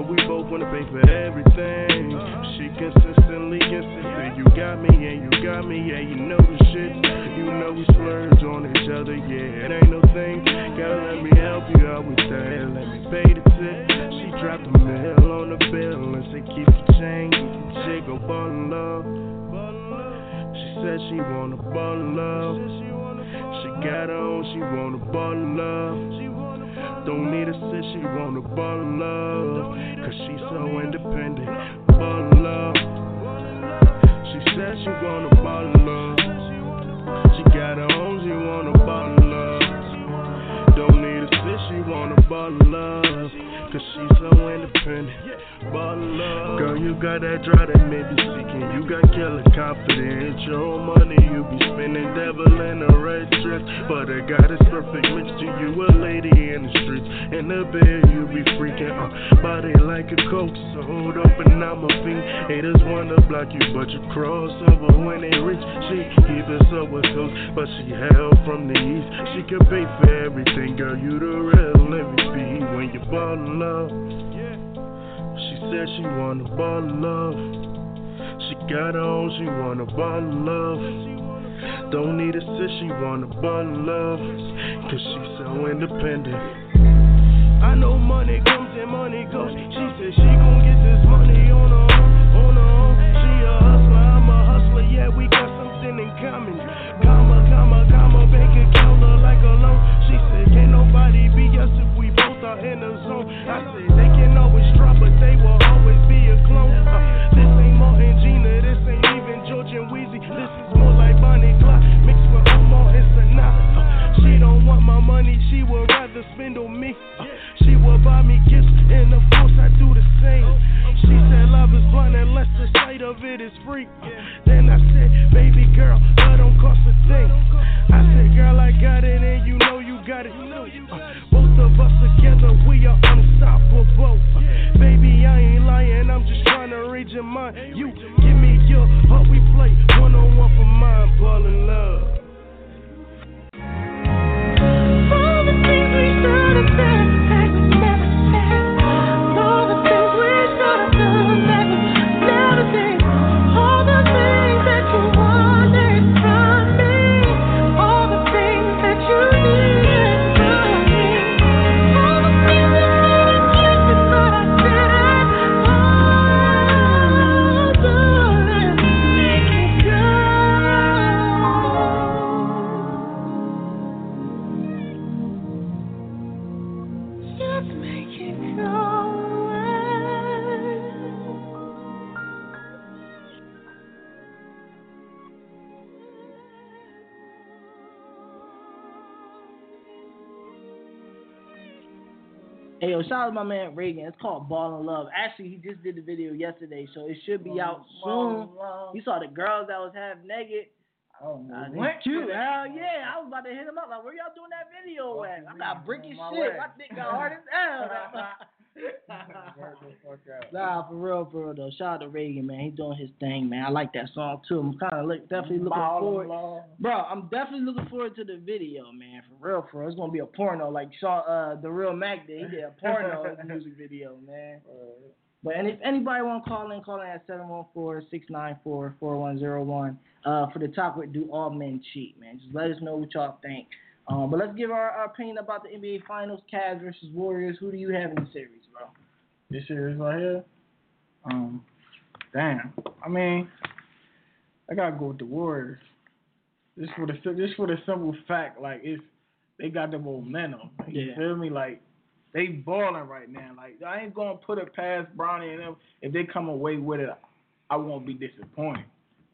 Yeah, we both wanna pay for everything. She consistently insistent, you got me, and you got me, yeah, you know the shit. You know we splurge on each other, yeah, it ain't no thing. Gotta let me help you out with that, let me pay the tip. She dropped a mill on the bill and said, keep the change, she go ball love. She said she want a ball love. She got on, she want a ball love. Don't need a sis, she want a ball love. Cause she so independent, ball love. She said she want a ball love. She got her own, she want a ball love. Don't need a sis, she want a ball love. Cause she so independent, of love. Girl, you got that drive that made me seeking. You got killer confidence. Your own money, you be spending devil in a red dress. But I got this perfect mix to you, a lady in the streets. In the bed, you be freaking uh, body like a coke. So hold up and I'm a fiend. Haters wanna block you, but you cross over when they reach. She keep us up with those, but she held from the east. She can pay for everything, girl. You the real MVP when you ball love. She said she wanna ball love. She got on, she wanna ball love. Don't need a sis, she wanna ball love. Cause she so independent. I know money comes and money goes. She said she gon' get this money on her own, on her own. She a hustler, I'm a hustler, yeah, we got something in common. Look like a loan. She said, can't nobody be us if we both are in the zone. I said, they can always try, but they will always be a clone. Uh, this ain't Martin Gina, this ain't even George and Weezy. This is more like Bonnie Clyde mixed with Omar and Sanaa. Uh, she don't want my money, she would rather spend on me. Uh, she will buy me gifts, and of course I do the same. She said love is blind unless the sight of it is free. Uh, Reagan. It's called Ball in Love. Actually, he just did the video yesterday, so it should be out soon. You saw the girls that was half naked. Oh, went cute. to. Hell yeah. I was about to hit him up. Like, where y'all doing that video at? I got bricky shit. My dick got hard as hell. Nah, for real, for real though. Shout out to Reagan, man. He doing his thing, man. I like that song too. I'm kind of look, definitely looking Ball forward. in. Bro, I'm definitely looking forward to the video, man. For real, for real. It's gonna be a porno like Shaw, uh, the real Mac did. He did a porno music video, man. But and if anybody want to call in, call in at 714-694-4101. Uh, for the topic, do all men cheat, man? Just let us know what y'all think. Um, but let's give our, our opinion about the NBA Finals, Cavs versus Warriors. Who do you have in the series, bro? This series right here. Um, damn. I mean, I gotta go with the Warriors. Just for the just for the simple fact, like it's they got the momentum. You Yeah. feel me? Like they balling right now. Like I ain't gonna put it past Bronny and them. If they come away with it, I won't be disappointed.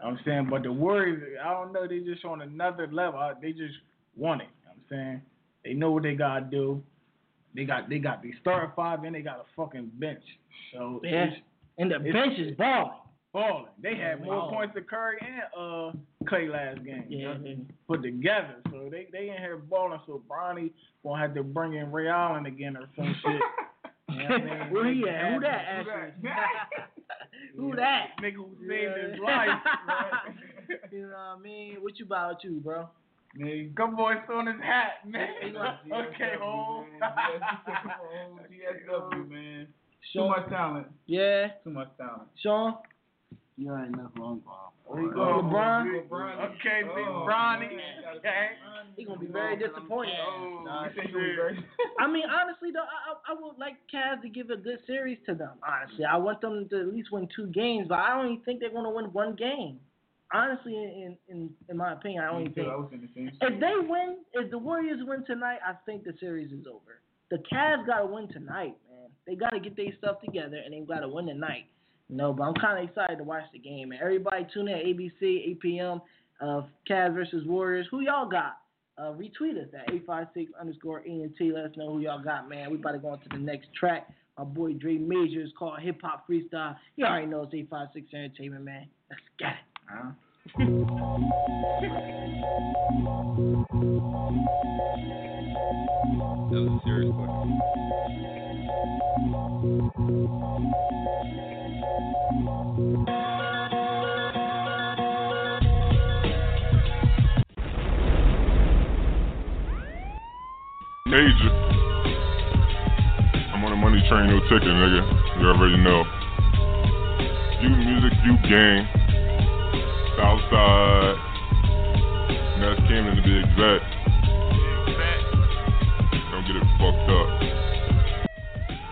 You know what I'm saying, but the Warriors, I don't know. They just on another level. They just want it. You know saying they know what they gotta do. They got they got the starting five and they got a fucking bench. So Yeah. And the bench is balling. balling. They had more Balling. points than Curry and uh Clay last game. Yeah. Put together. So they they in here balling. So Bronny gonna have to bring in Ray Allen again or some shit. You know what I mean? Where he at? Who that, happen. Ashley? Who that? Nigga who saved Yeah. his life. right? you know what I mean? What you about you, bro? Nigga, Come boy, on his hat, man. okay, home. GSW, man. Too much talent. Yeah. Too much talent. Sean? You ain't know who I'm Where you Oh, going? LeBron? Okay, big Oh, Bronny. Okay. He gonna be very disappointed. Oh, Nah, shit. you was very- I mean, honestly though, I, I I would like Cavs to give a good series to them. Honestly, I want them to at least win two games, but I don't even think they're gonna win one game. Honestly, in in in my opinion, I don't Me even too, think. I was the If they win, if the Warriors win tonight, I think the series is over. The Cavs gotta win tonight, man. They gotta get their stuff together and they gotta win tonight. You know, but I'm kind of excited to watch the game, man. Everybody tune in ABC, 8 p.m. Uh, Cavs versus Warriors. Who y'all got? Uh, retweet us at 856 underscore ENT. Let us know who y'all got, man. We about to go on to the next track. My boy Dre Major is called Hip Hop Freestyle. You already know it's 856 Entertainment, man. Let's get it. That was a serious question. Major. I'm on a money train, no ticket, nigga. You already know. You music, you gang. Southside. That's Camden to be exact. Don't get it fucked up.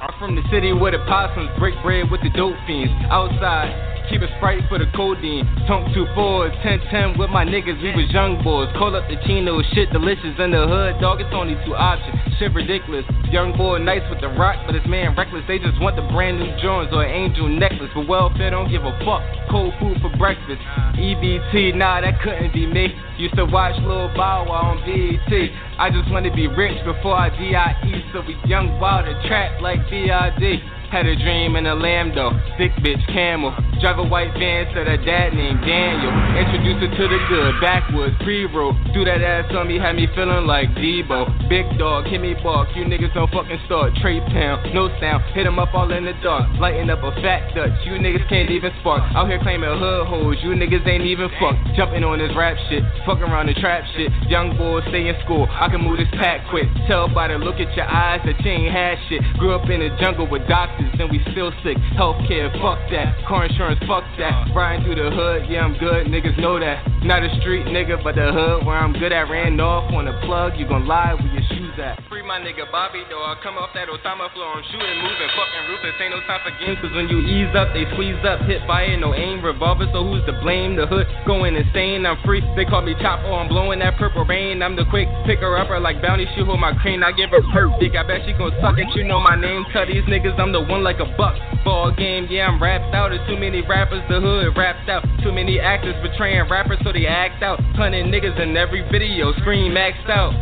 I'm from the city where the possums break bread with the dope fiends. Outside, keep a sprite for the codeine. Tunk two fours, 10 10 with my niggas, we was young boys. Call up the chinos, shit delicious in the hood, dog. It's only two options. Shit ridiculous. Young boy nice with the rock, but his man reckless. They just want the brand new Jones or angel necklace. But welfare don't give a fuck. Cold food for breakfast. EBT, nah, that couldn't be me. Used to watch Lil Bow Wow on BET. I just wanna be rich before I DIE, so we young wild and trap like BID. Had a dream in a Lambdo, thick bitch camel. Drive a white van to the dad named Daniel. Introduce her to the good, backwoods, pre-roll. Do that ass on me, had me feeling like Debo. Big dog, hit me bark, you niggas don't fucking start. Trey pound, no sound, hit 'em up all in the dark. Lighting up a fat Dutch, you niggas can't even spark. Out here claiming hood hoes, you niggas ain't even fuck. Jumping on this rap shit, fuck around the trap shit. Young boys stay in school, I can move this pack quick. Tell by the look at your eyes that you ain't had shit. Grew up in the jungle with doctors and we still sick. Healthcare, fuck that. Car insurance, fuck that. Riding through the hood, yeah, I'm good, niggas know that. Not a street nigga, but the hood where I'm good at. Ran off on a plug, you gon' lie with your shoes at. Free my nigga Bobby, though. I come off that Osama floor, I'm shooting, moving, fucking ruthless. Ain't no time for games, cause when you ease up, they squeeze up. Hit fire, no aim, revolver, so who's to blame? The hood going insane, I'm free. They call me Chop, oh, I'm blowing that purple rain. I'm the quick picker upper like bounty, she hold my crane. I give her perp dick, I bet she gon' suck it. You know my name, tell these niggas I'm the one like a buck. Ball game, yeah, I'm rapped out. There's too many rappers, the hood raps out. Too many actors betraying rappers, so they act out. Hunting niggas in every video, scream maxed out.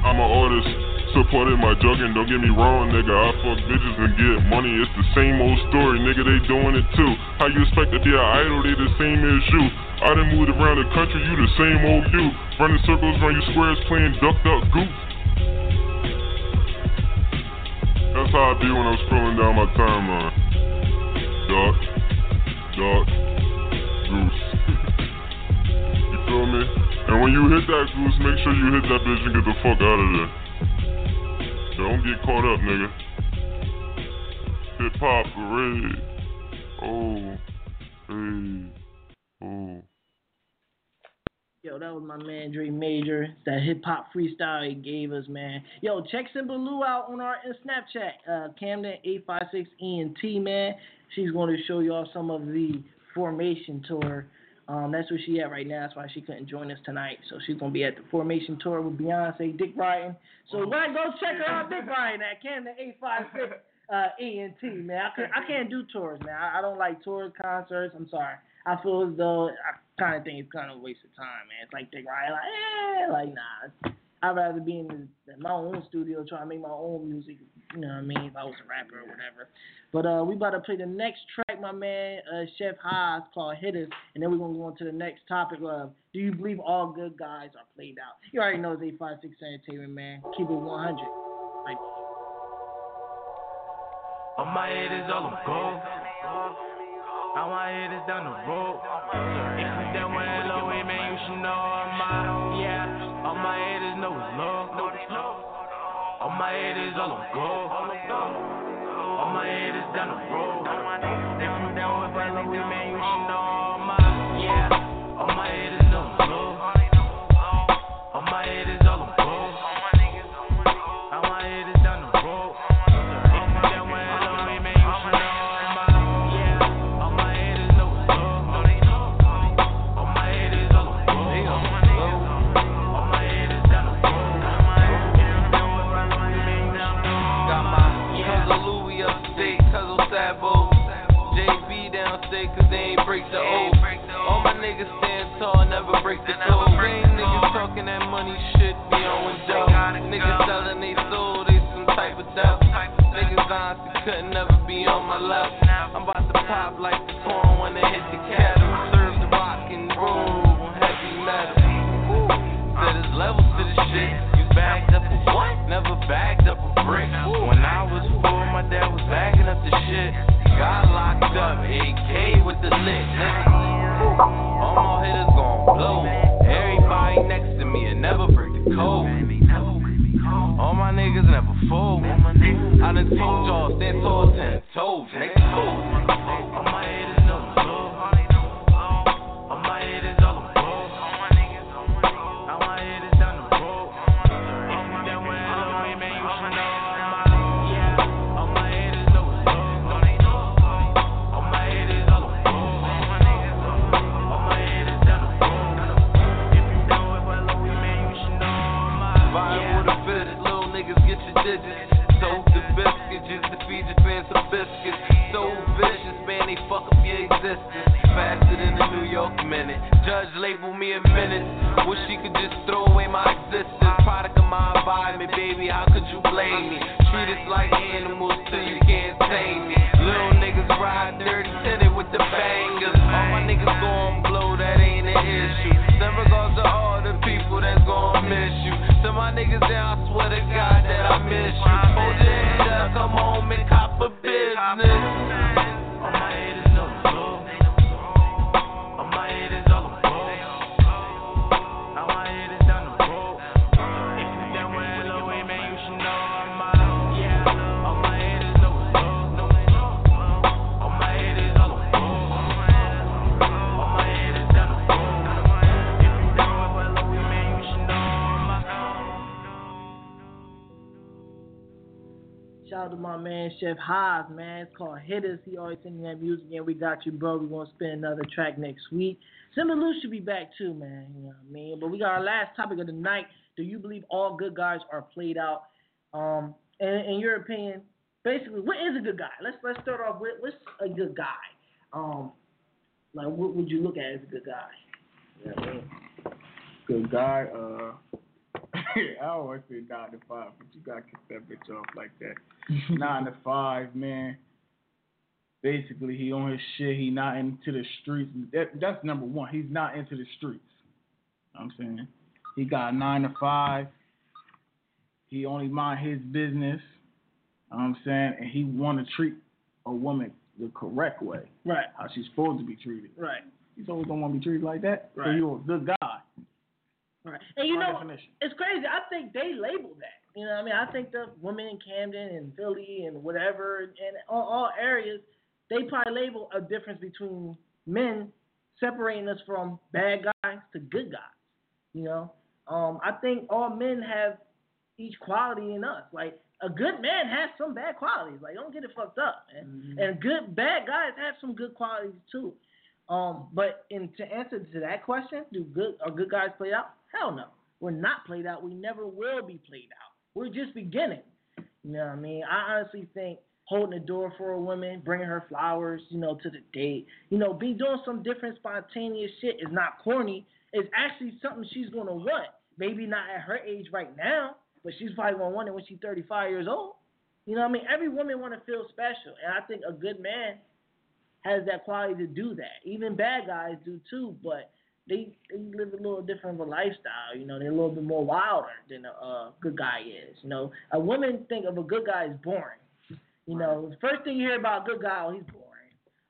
I'm an artist, supporting my jugging, don't get me wrong, nigga. I fuck bitches and get money, it's the same old story, nigga. They doing it too. How you expect to be an idol? They the same as you. I done moved around the country, you the same old you. Running circles around your squares, playing duck, duck, goose. That's how I be when I'm scrolling down my timeline. Duck, duck, goose. you feel me? And when you hit that goose, make sure you hit that bitch and get the fuck out of there. Don't get caught up, nigga. Hip hop parade. Oh, hey, oh. Yo, that was my man Dre Major. That hip hop freestyle he gave us, man. Yo, check Simple Lou out on our Snapchat, uh, Camden eight five six ENT, man. She's going to show y'all some of the Formation tour. Um, that's where she at right now. That's why she couldn't join us tonight. So she's gonna be at the Formation tour with Beyonce, Dick Bryton. So Oh, why go check her out, Dick Bryton at Camden eight five six uh ENT man. I can't I can't do tours, man. I, I don't like tours, concerts. I'm sorry. I feel as though I kind of think it's kind of a waste of time, man. It's like Dick Bryton, like eh, like nah. I'd rather be in, the, in my own studio trying to make my own music. You know what I mean? If I was a rapper or whatever. But uh, we about to play the next track, my man, uh, Chef Haas, called Hitters, and then we're gonna go on to the next topic of Do you believe all good guys are played out? You already know it's 856 Entertainment, man. Keep it 100. Like, On my is all I'm gold. All my is down the road. If you down with LOE, man, you should know I'm out. Yeah, on my head is no low. On my head is all I'm gold. On my is down the road. With never break the code. Ain't niggas talking that money shit, be on with dough. Niggas selling they soul, they some type of devil. Niggas honestly couldn't never be on my level. I'm about to pop like the corn when they hit the kettle. Serve the rock and roll, heavy metal. Said there's levels to this shit. You bagged up a what? Never bagged up a brick. When I was four, my dad was bagging up the shit. Got locked up, AK with the lick. My blow. Everybody next to me and never break the code. All my niggas never fold. I done told y'all, stand tall ten toes. Chef man. It's called Hitters. He always sending that music, and we got you, bro. We're gonna spin another track next week. Simba Lou should be back too, man. You know what I mean? But we got our last topic of the night. Do you believe all good guys are played out? Um, in your opinion, basically, what is a good guy? Let's let's start off with what's a good guy. Um, like what would you look at as a good guy? I mean? Good guy, uh I always say nine to five, but you gotta kick that bitch off like that. nine to five, man. Basically, he on his shit. He not into the streets. That, that's number one. He's not into the streets. You know I'm saying he got nine to five. He only mind his business. You know I'm saying, and he want to treat a woman the correct way, Right. how she's supposed to be treated. Right. He's always gonna want to be treated like that. Right. So you're a good guy. Right. And you know, definition. it's crazy. I think they label that. You know what I mean? I think the women in Camden and Philly and whatever and all, all areas, they probably label a difference between men separating us from bad guys to good guys. You know? Um, I think all men have each quality in us. Like a good man has some bad qualities. Like don't get it fucked up, man. And good bad guys have some good qualities too. Um, but in to answer to that question, do good are good guys play out? Hell no. We're not played out. We never will be played out. We're just beginning. You know what I mean? I honestly think holding the door for a woman, bringing her flowers, you know, to the date, you know, be doing some different spontaneous shit is not corny. It's actually something she's gonna want. Maybe not at her age right now, but she's probably gonna want it when she's 35 years old. You know what I mean? Every woman want to feel special, and I think a good man has that quality to do that. Even bad guys do too, but they they live a little different of a lifestyle. You know, they're a little bit more wilder than a uh, good guy is. You know, a woman think of a good guy as boring. You know, the first thing you hear about a good guy, oh, he's boring.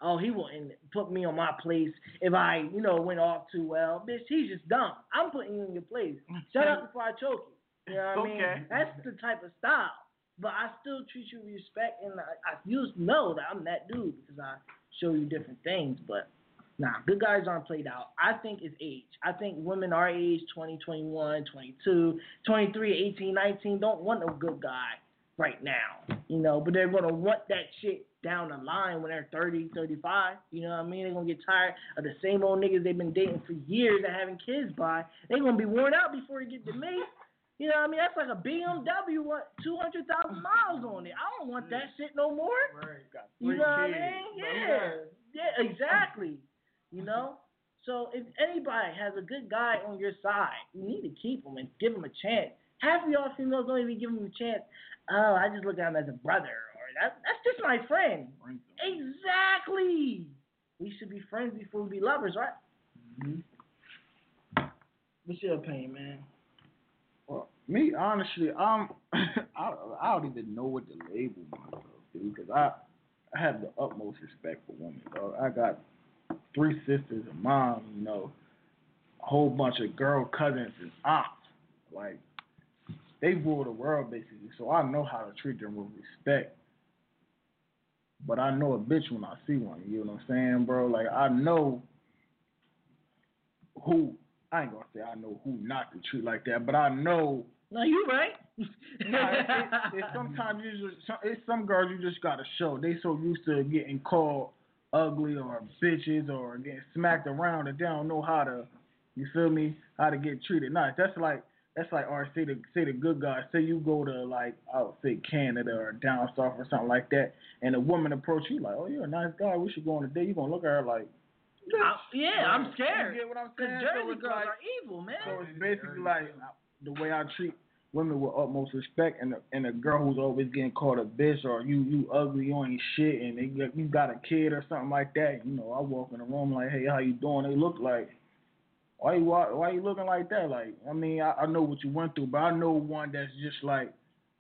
Oh, he wouldn't put me on my place if I, you know, went off too well. Bitch, he's just dumb. I'm putting you in your place. Shut up before I choke you. You know what I mean? Okay. That's the type of style. But I still treat you with respect, and I, I you know that I'm that dude because I show you different things. But nah, good guys aren't played out. I think it's age. I think women our age, 20, 21, 22, 23, 18, 19, don't want no good guy right now. You know, but they're gonna want that shit down the line when they're 30, 35. You know what I mean? They're gonna get tired of the same old niggas they've been dating for years and having kids by. They're gonna be worn out before they get to me. You know what I mean? That's like a BMW, what, 200,000 miles on it. I don't want that shit no more. You know what I mean? Yeah. Yeah, exactly. You know? So if anybody has a good guy on your side, you need to keep him and give him a chance. Half of y'all females don't even give him a chance. Oh, I just look at him as a brother, or that, that's just my friend. Exactly. We should be friends before we be lovers, right? What's your opinion, man? Well, me honestly, um, I I don't even know what to label myself to because I I have the utmost respect for women. Dog. I got three sisters, a mom, you know, a whole bunch of girl cousins and aunts. Like they rule the world basically, so I know how to treat them with respect. But I know a bitch when I see one. You know what I'm saying, bro? Like I know who. I ain't gonna say I know who not to treat like that, but I know No, you right. Nah, it, it, it's sometimes you just some, it's some girls you just gotta show. They so used to getting called ugly or bitches or getting smacked around and they don't know how to you feel me how to get treated nice. That's like that's like or say the say the good guy. Say you go to like I would say Canada or down south or something like that, and a woman approach you like, oh you're a nice guy. We should go on a date. You gonna look at her like. I- yeah, I'm scared. You get what I'm Cause saying? Jersey so girls like, are evil, man. So it's basically like the way I treat women with utmost respect, and a, and a girl who's always getting called a bitch or you you ugly, you ain't shit, and they you got a kid or something like that. You know, I walk in the room like, hey, how you doing? They look like. Why you why, why you looking like that? Like, I mean, I, I know what you went through, but I know one that's just like,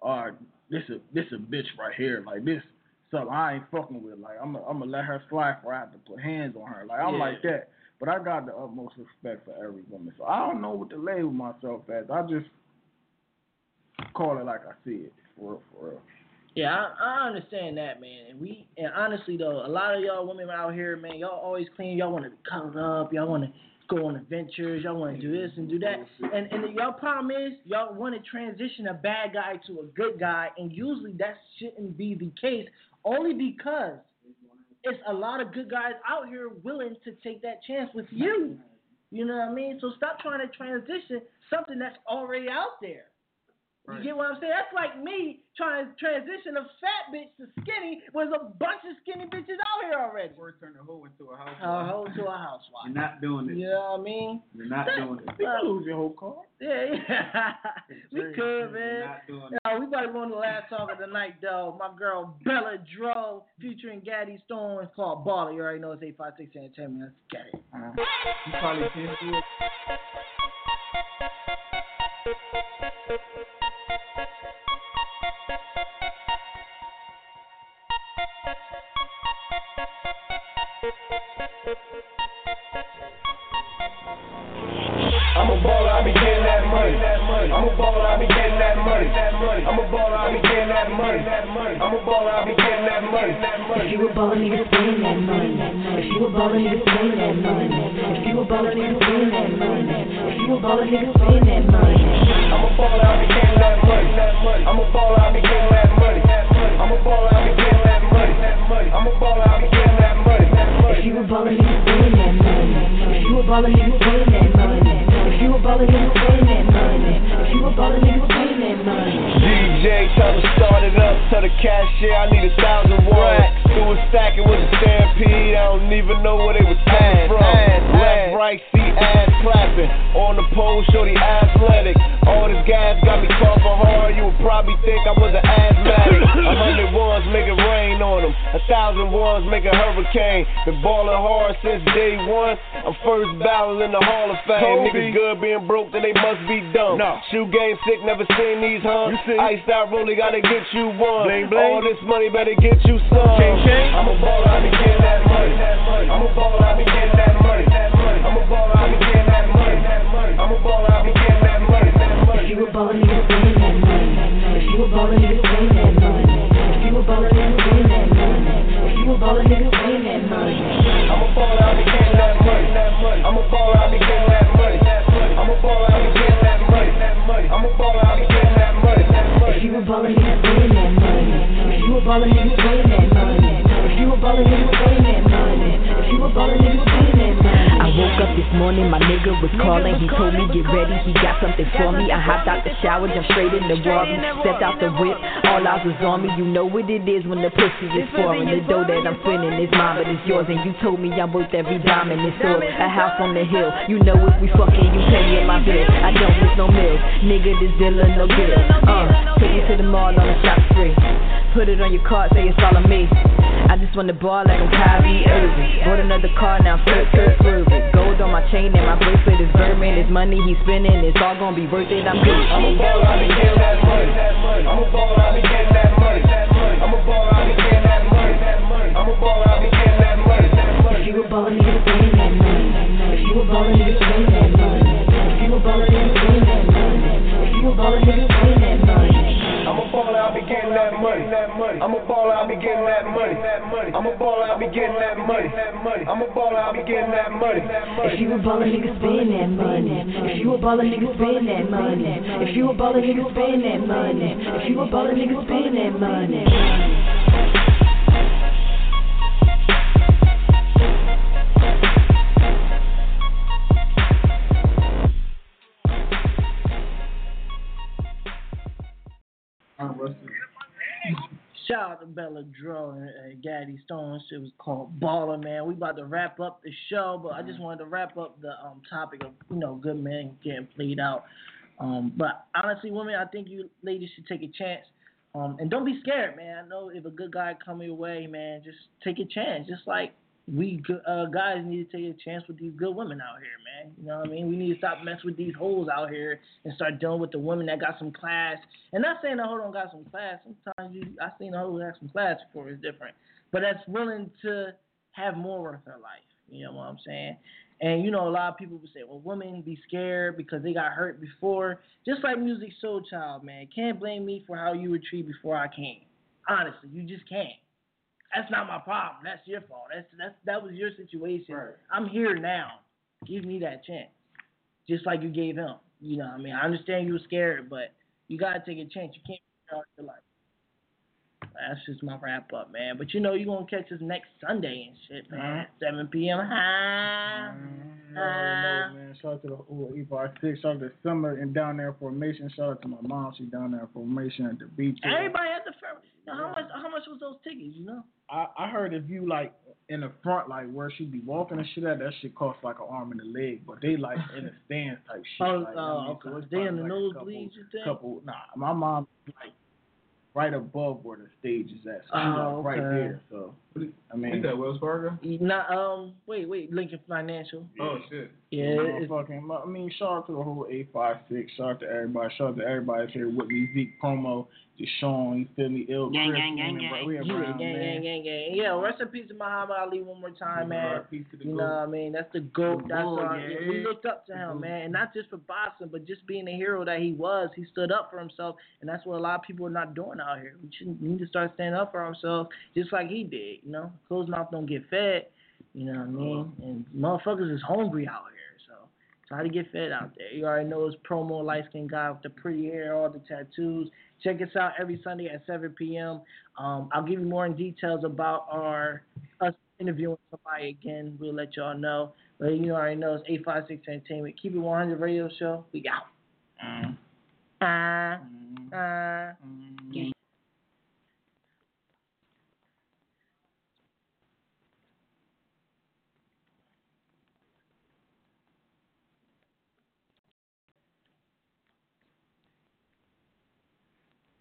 uh, this a this a bitch right here. Like this something I ain't fucking with. Like I'm i I'm gonna let her slide before I have to put hands on her. Like I'm Yeah. like that. But I got the utmost respect for every woman. So I don't know what to label myself as. I just call it like I see it. For real, for real. Yeah, I, I understand that, man. And we and honestly though, a lot of y'all women out here, man, y'all always clean. y'all want to be up, y'all want to go on adventures, y'all want to do this and do that. And and y'all problem is y'all want to transition a bad guy to a good guy, and usually that shouldn't be the case, only because it's a lot of good guys out here willing to take that chance with you. You know what I mean? So stop trying to transition something that's already out there. You get what I'm saying? That's like me trying to transition a fat bitch to skinny when there's a bunch of skinny bitches out here already. Or turn the hoe into a house. A hoe to a housewife. You're not doing it. You know what I mean? You're not doing it. You can lose your whole car. Yeah, yeah. we could, man. You're not doing Yo, we about to go on the last song of the night, though. My girl Bella Dro featuring Gaddy Stone. It's called Baller. You already know it's 856 Entertainment. Let's get it. Uh-huh. You probably can't do it. I'm money. I'm a baller, I be getting that money. I'm a baller, I be getting that money. I'm a baller, I be getting that money. If you a baller, nigga, spend that money. If you a baller, nigga, spend that money. If you a baller, nigga, spend that money. If you a baller, nigga, spend that money. I'm a baller, I be getting that money. I'm a baller, I be getting that money. I'm a baller, I be getting that money. I'm a baller, I be getting that money. If If you a baller, nigga, spend that money. If you a baller, nigga, spend that money. If you a baller, nigga, spend that money. If you a baller, nigga, spend that money. DJ, tell them start it up. Tell the cashier I need a thousand racks. Threw a stack, it was a stampede. I don't even know where they was coming from. Left, right, see ass clapping. On the pole, shorty athletic. All this gas got me coughing hard. You would probably think I was an asthmatic. A hundred ones make it rain on them. A thousand ones make a hurricane. Been balling hard since day one. I'm first ballot in the Hall of Fame. Niggas good being broke, then they must be dumb. No. Shoe game sick, never seen these, huh? Iced out rolling, gotta get you one. All this money better get you some. I'm a baller, I be getting that money. I'm a baller, I be getting that money. I'm a baller, I be getting that money. I'm a baller, I be getting that money. If you money. If you nigga, spend that money. If you money. If you nigga, spend that money. If you spend that money. If you spend that money. If you spend that money. If you spend that money. Up this morning, my nigga was calling. He told me get ready, he got something for me. I hopped out the shower, jumped straight in the water, stepped out the whip. All eyes was on me. You know what it is when the pussy is foreign. The dough that I'm spending is mine, but it's yours. And you told me I'm worth every dime in this store. A house on the hill. You know if we fucking, you pay me my bill. I don't miss no meals. Nigga, this dealer no good. Uh, take you to the mall Put it on your card, say it's all on me. I just want to ball like I'm Kyrie Irving. Bought another car, now I'm flirt, flirt, swerving. Gold on my chain and my bracelet is vermin. His money he's spending, it's all gonna be worth it. I'm good. I'm a baller, I be getting that money. I'm a baller, I be getting that money. I'm a baller, I be getting that money. I'm a baller, I be getting that money. If you a baller, nigga, spend that money. If you a baller, nigga, spend that money. If you a baller, nigga, spend that money. If you a baller, nigga, spend that money. Baller, I be getting that money. I'm a baller, I be getting that money. I'm a baller, I be getting that money. I'm a baller, I be getting that money. If you a baller, nigga, spend that money. If you a baller, nigga, spend that money. If you a baller, nigga, spend that money. If you a baller, nigga, spend that money. Shout out to Bella Dro and, Gaddy Stone. Shit was called Baller, man. We about to wrap up the show, but I just wanted to wrap up the um topic of you know good men getting played out. Um, but honestly, women, I think you ladies should take a chance. Um, and don't be scared, man. I know if a good guy come your way, man, just take a chance. Just like we uh, guys need to take a chance with these good women out here, man. You know what I mean? We need to stop messing with these hoes out here and start dealing with the women that got some class. And not saying the hoe don't got some class. Sometimes you, I seen a hoe that got some class before. It's different, but that's willing to have more worth her life. You know what I'm saying? And you know, a lot of people would say, well, women be scared because they got hurt before. Just like Music Soul Child, man. Can't blame me for how you were treated before I came. Honestly, you just can't. That's not my problem. That's your fault. That's that's that was your situation. I'm here now. Give me that chance. Just like you gave him. You know what I mean? I understand you were scared, but you gotta take a chance. You can't be out your life. That's just my wrap up, man. But you know you're gonna catch us next Sunday and shit, man. Uh-huh. Seven PM. Hi. Mm-hmm. No, man. Shout out to the oh, E5 six. Shout out to Summer and down there formation. Shout out to my mom. She down there formation at the beach. Everybody at the fair. Now, how much how much was those tickets, you know? I, I heard if you like in the front, like where she be walking and shit at, that shit cost like an arm and a leg. But they like in the stands type shit. Oh, like, oh, I mean, so okay. it's They in the like nosebleeds, you think? Couple, nah, my mom like right above where the stage is at. So Oh, like right okay. there. So I mean, Is that Wells Fargo? Not um. Wait, wait. Lincoln Financial. Oh shit. Yeah, You it's- fucking, I mean, shout out to the whole 856. Shout out to everybody. Shout out to everybody that's here with me. Zeke Promo, Deshaun, you feel me? Ill Gang, Chris, gang, gang, we in- gang. We in Yeah, Brown, gang, man. gang, gang, gang. Yeah, rest in peace to Muhammad Ali one more time, man. You know what I mean? That's the GOAT. The That's bull, our, yeah. we looked up to him, man. And not just for boxing, but just being the hero that he was. He stood up for himself, and that's what a lot of people are not doing out here. We should we need to start standing up for ourselves, just like he did. You know, closed mouth don't get fed. You know what I mean? And motherfuckers is hungry out here, so try to get fed out there. You already know it's promo light skinned guy with the pretty hair, all the tattoos. Check us out every Sunday at 7 p.m. Um, I'll give you more in details about our us interviewing somebody again, we'll let y'all know. But you already know it's 856 Entertainment. Keep it 100 radio show. We out. Uh, uh,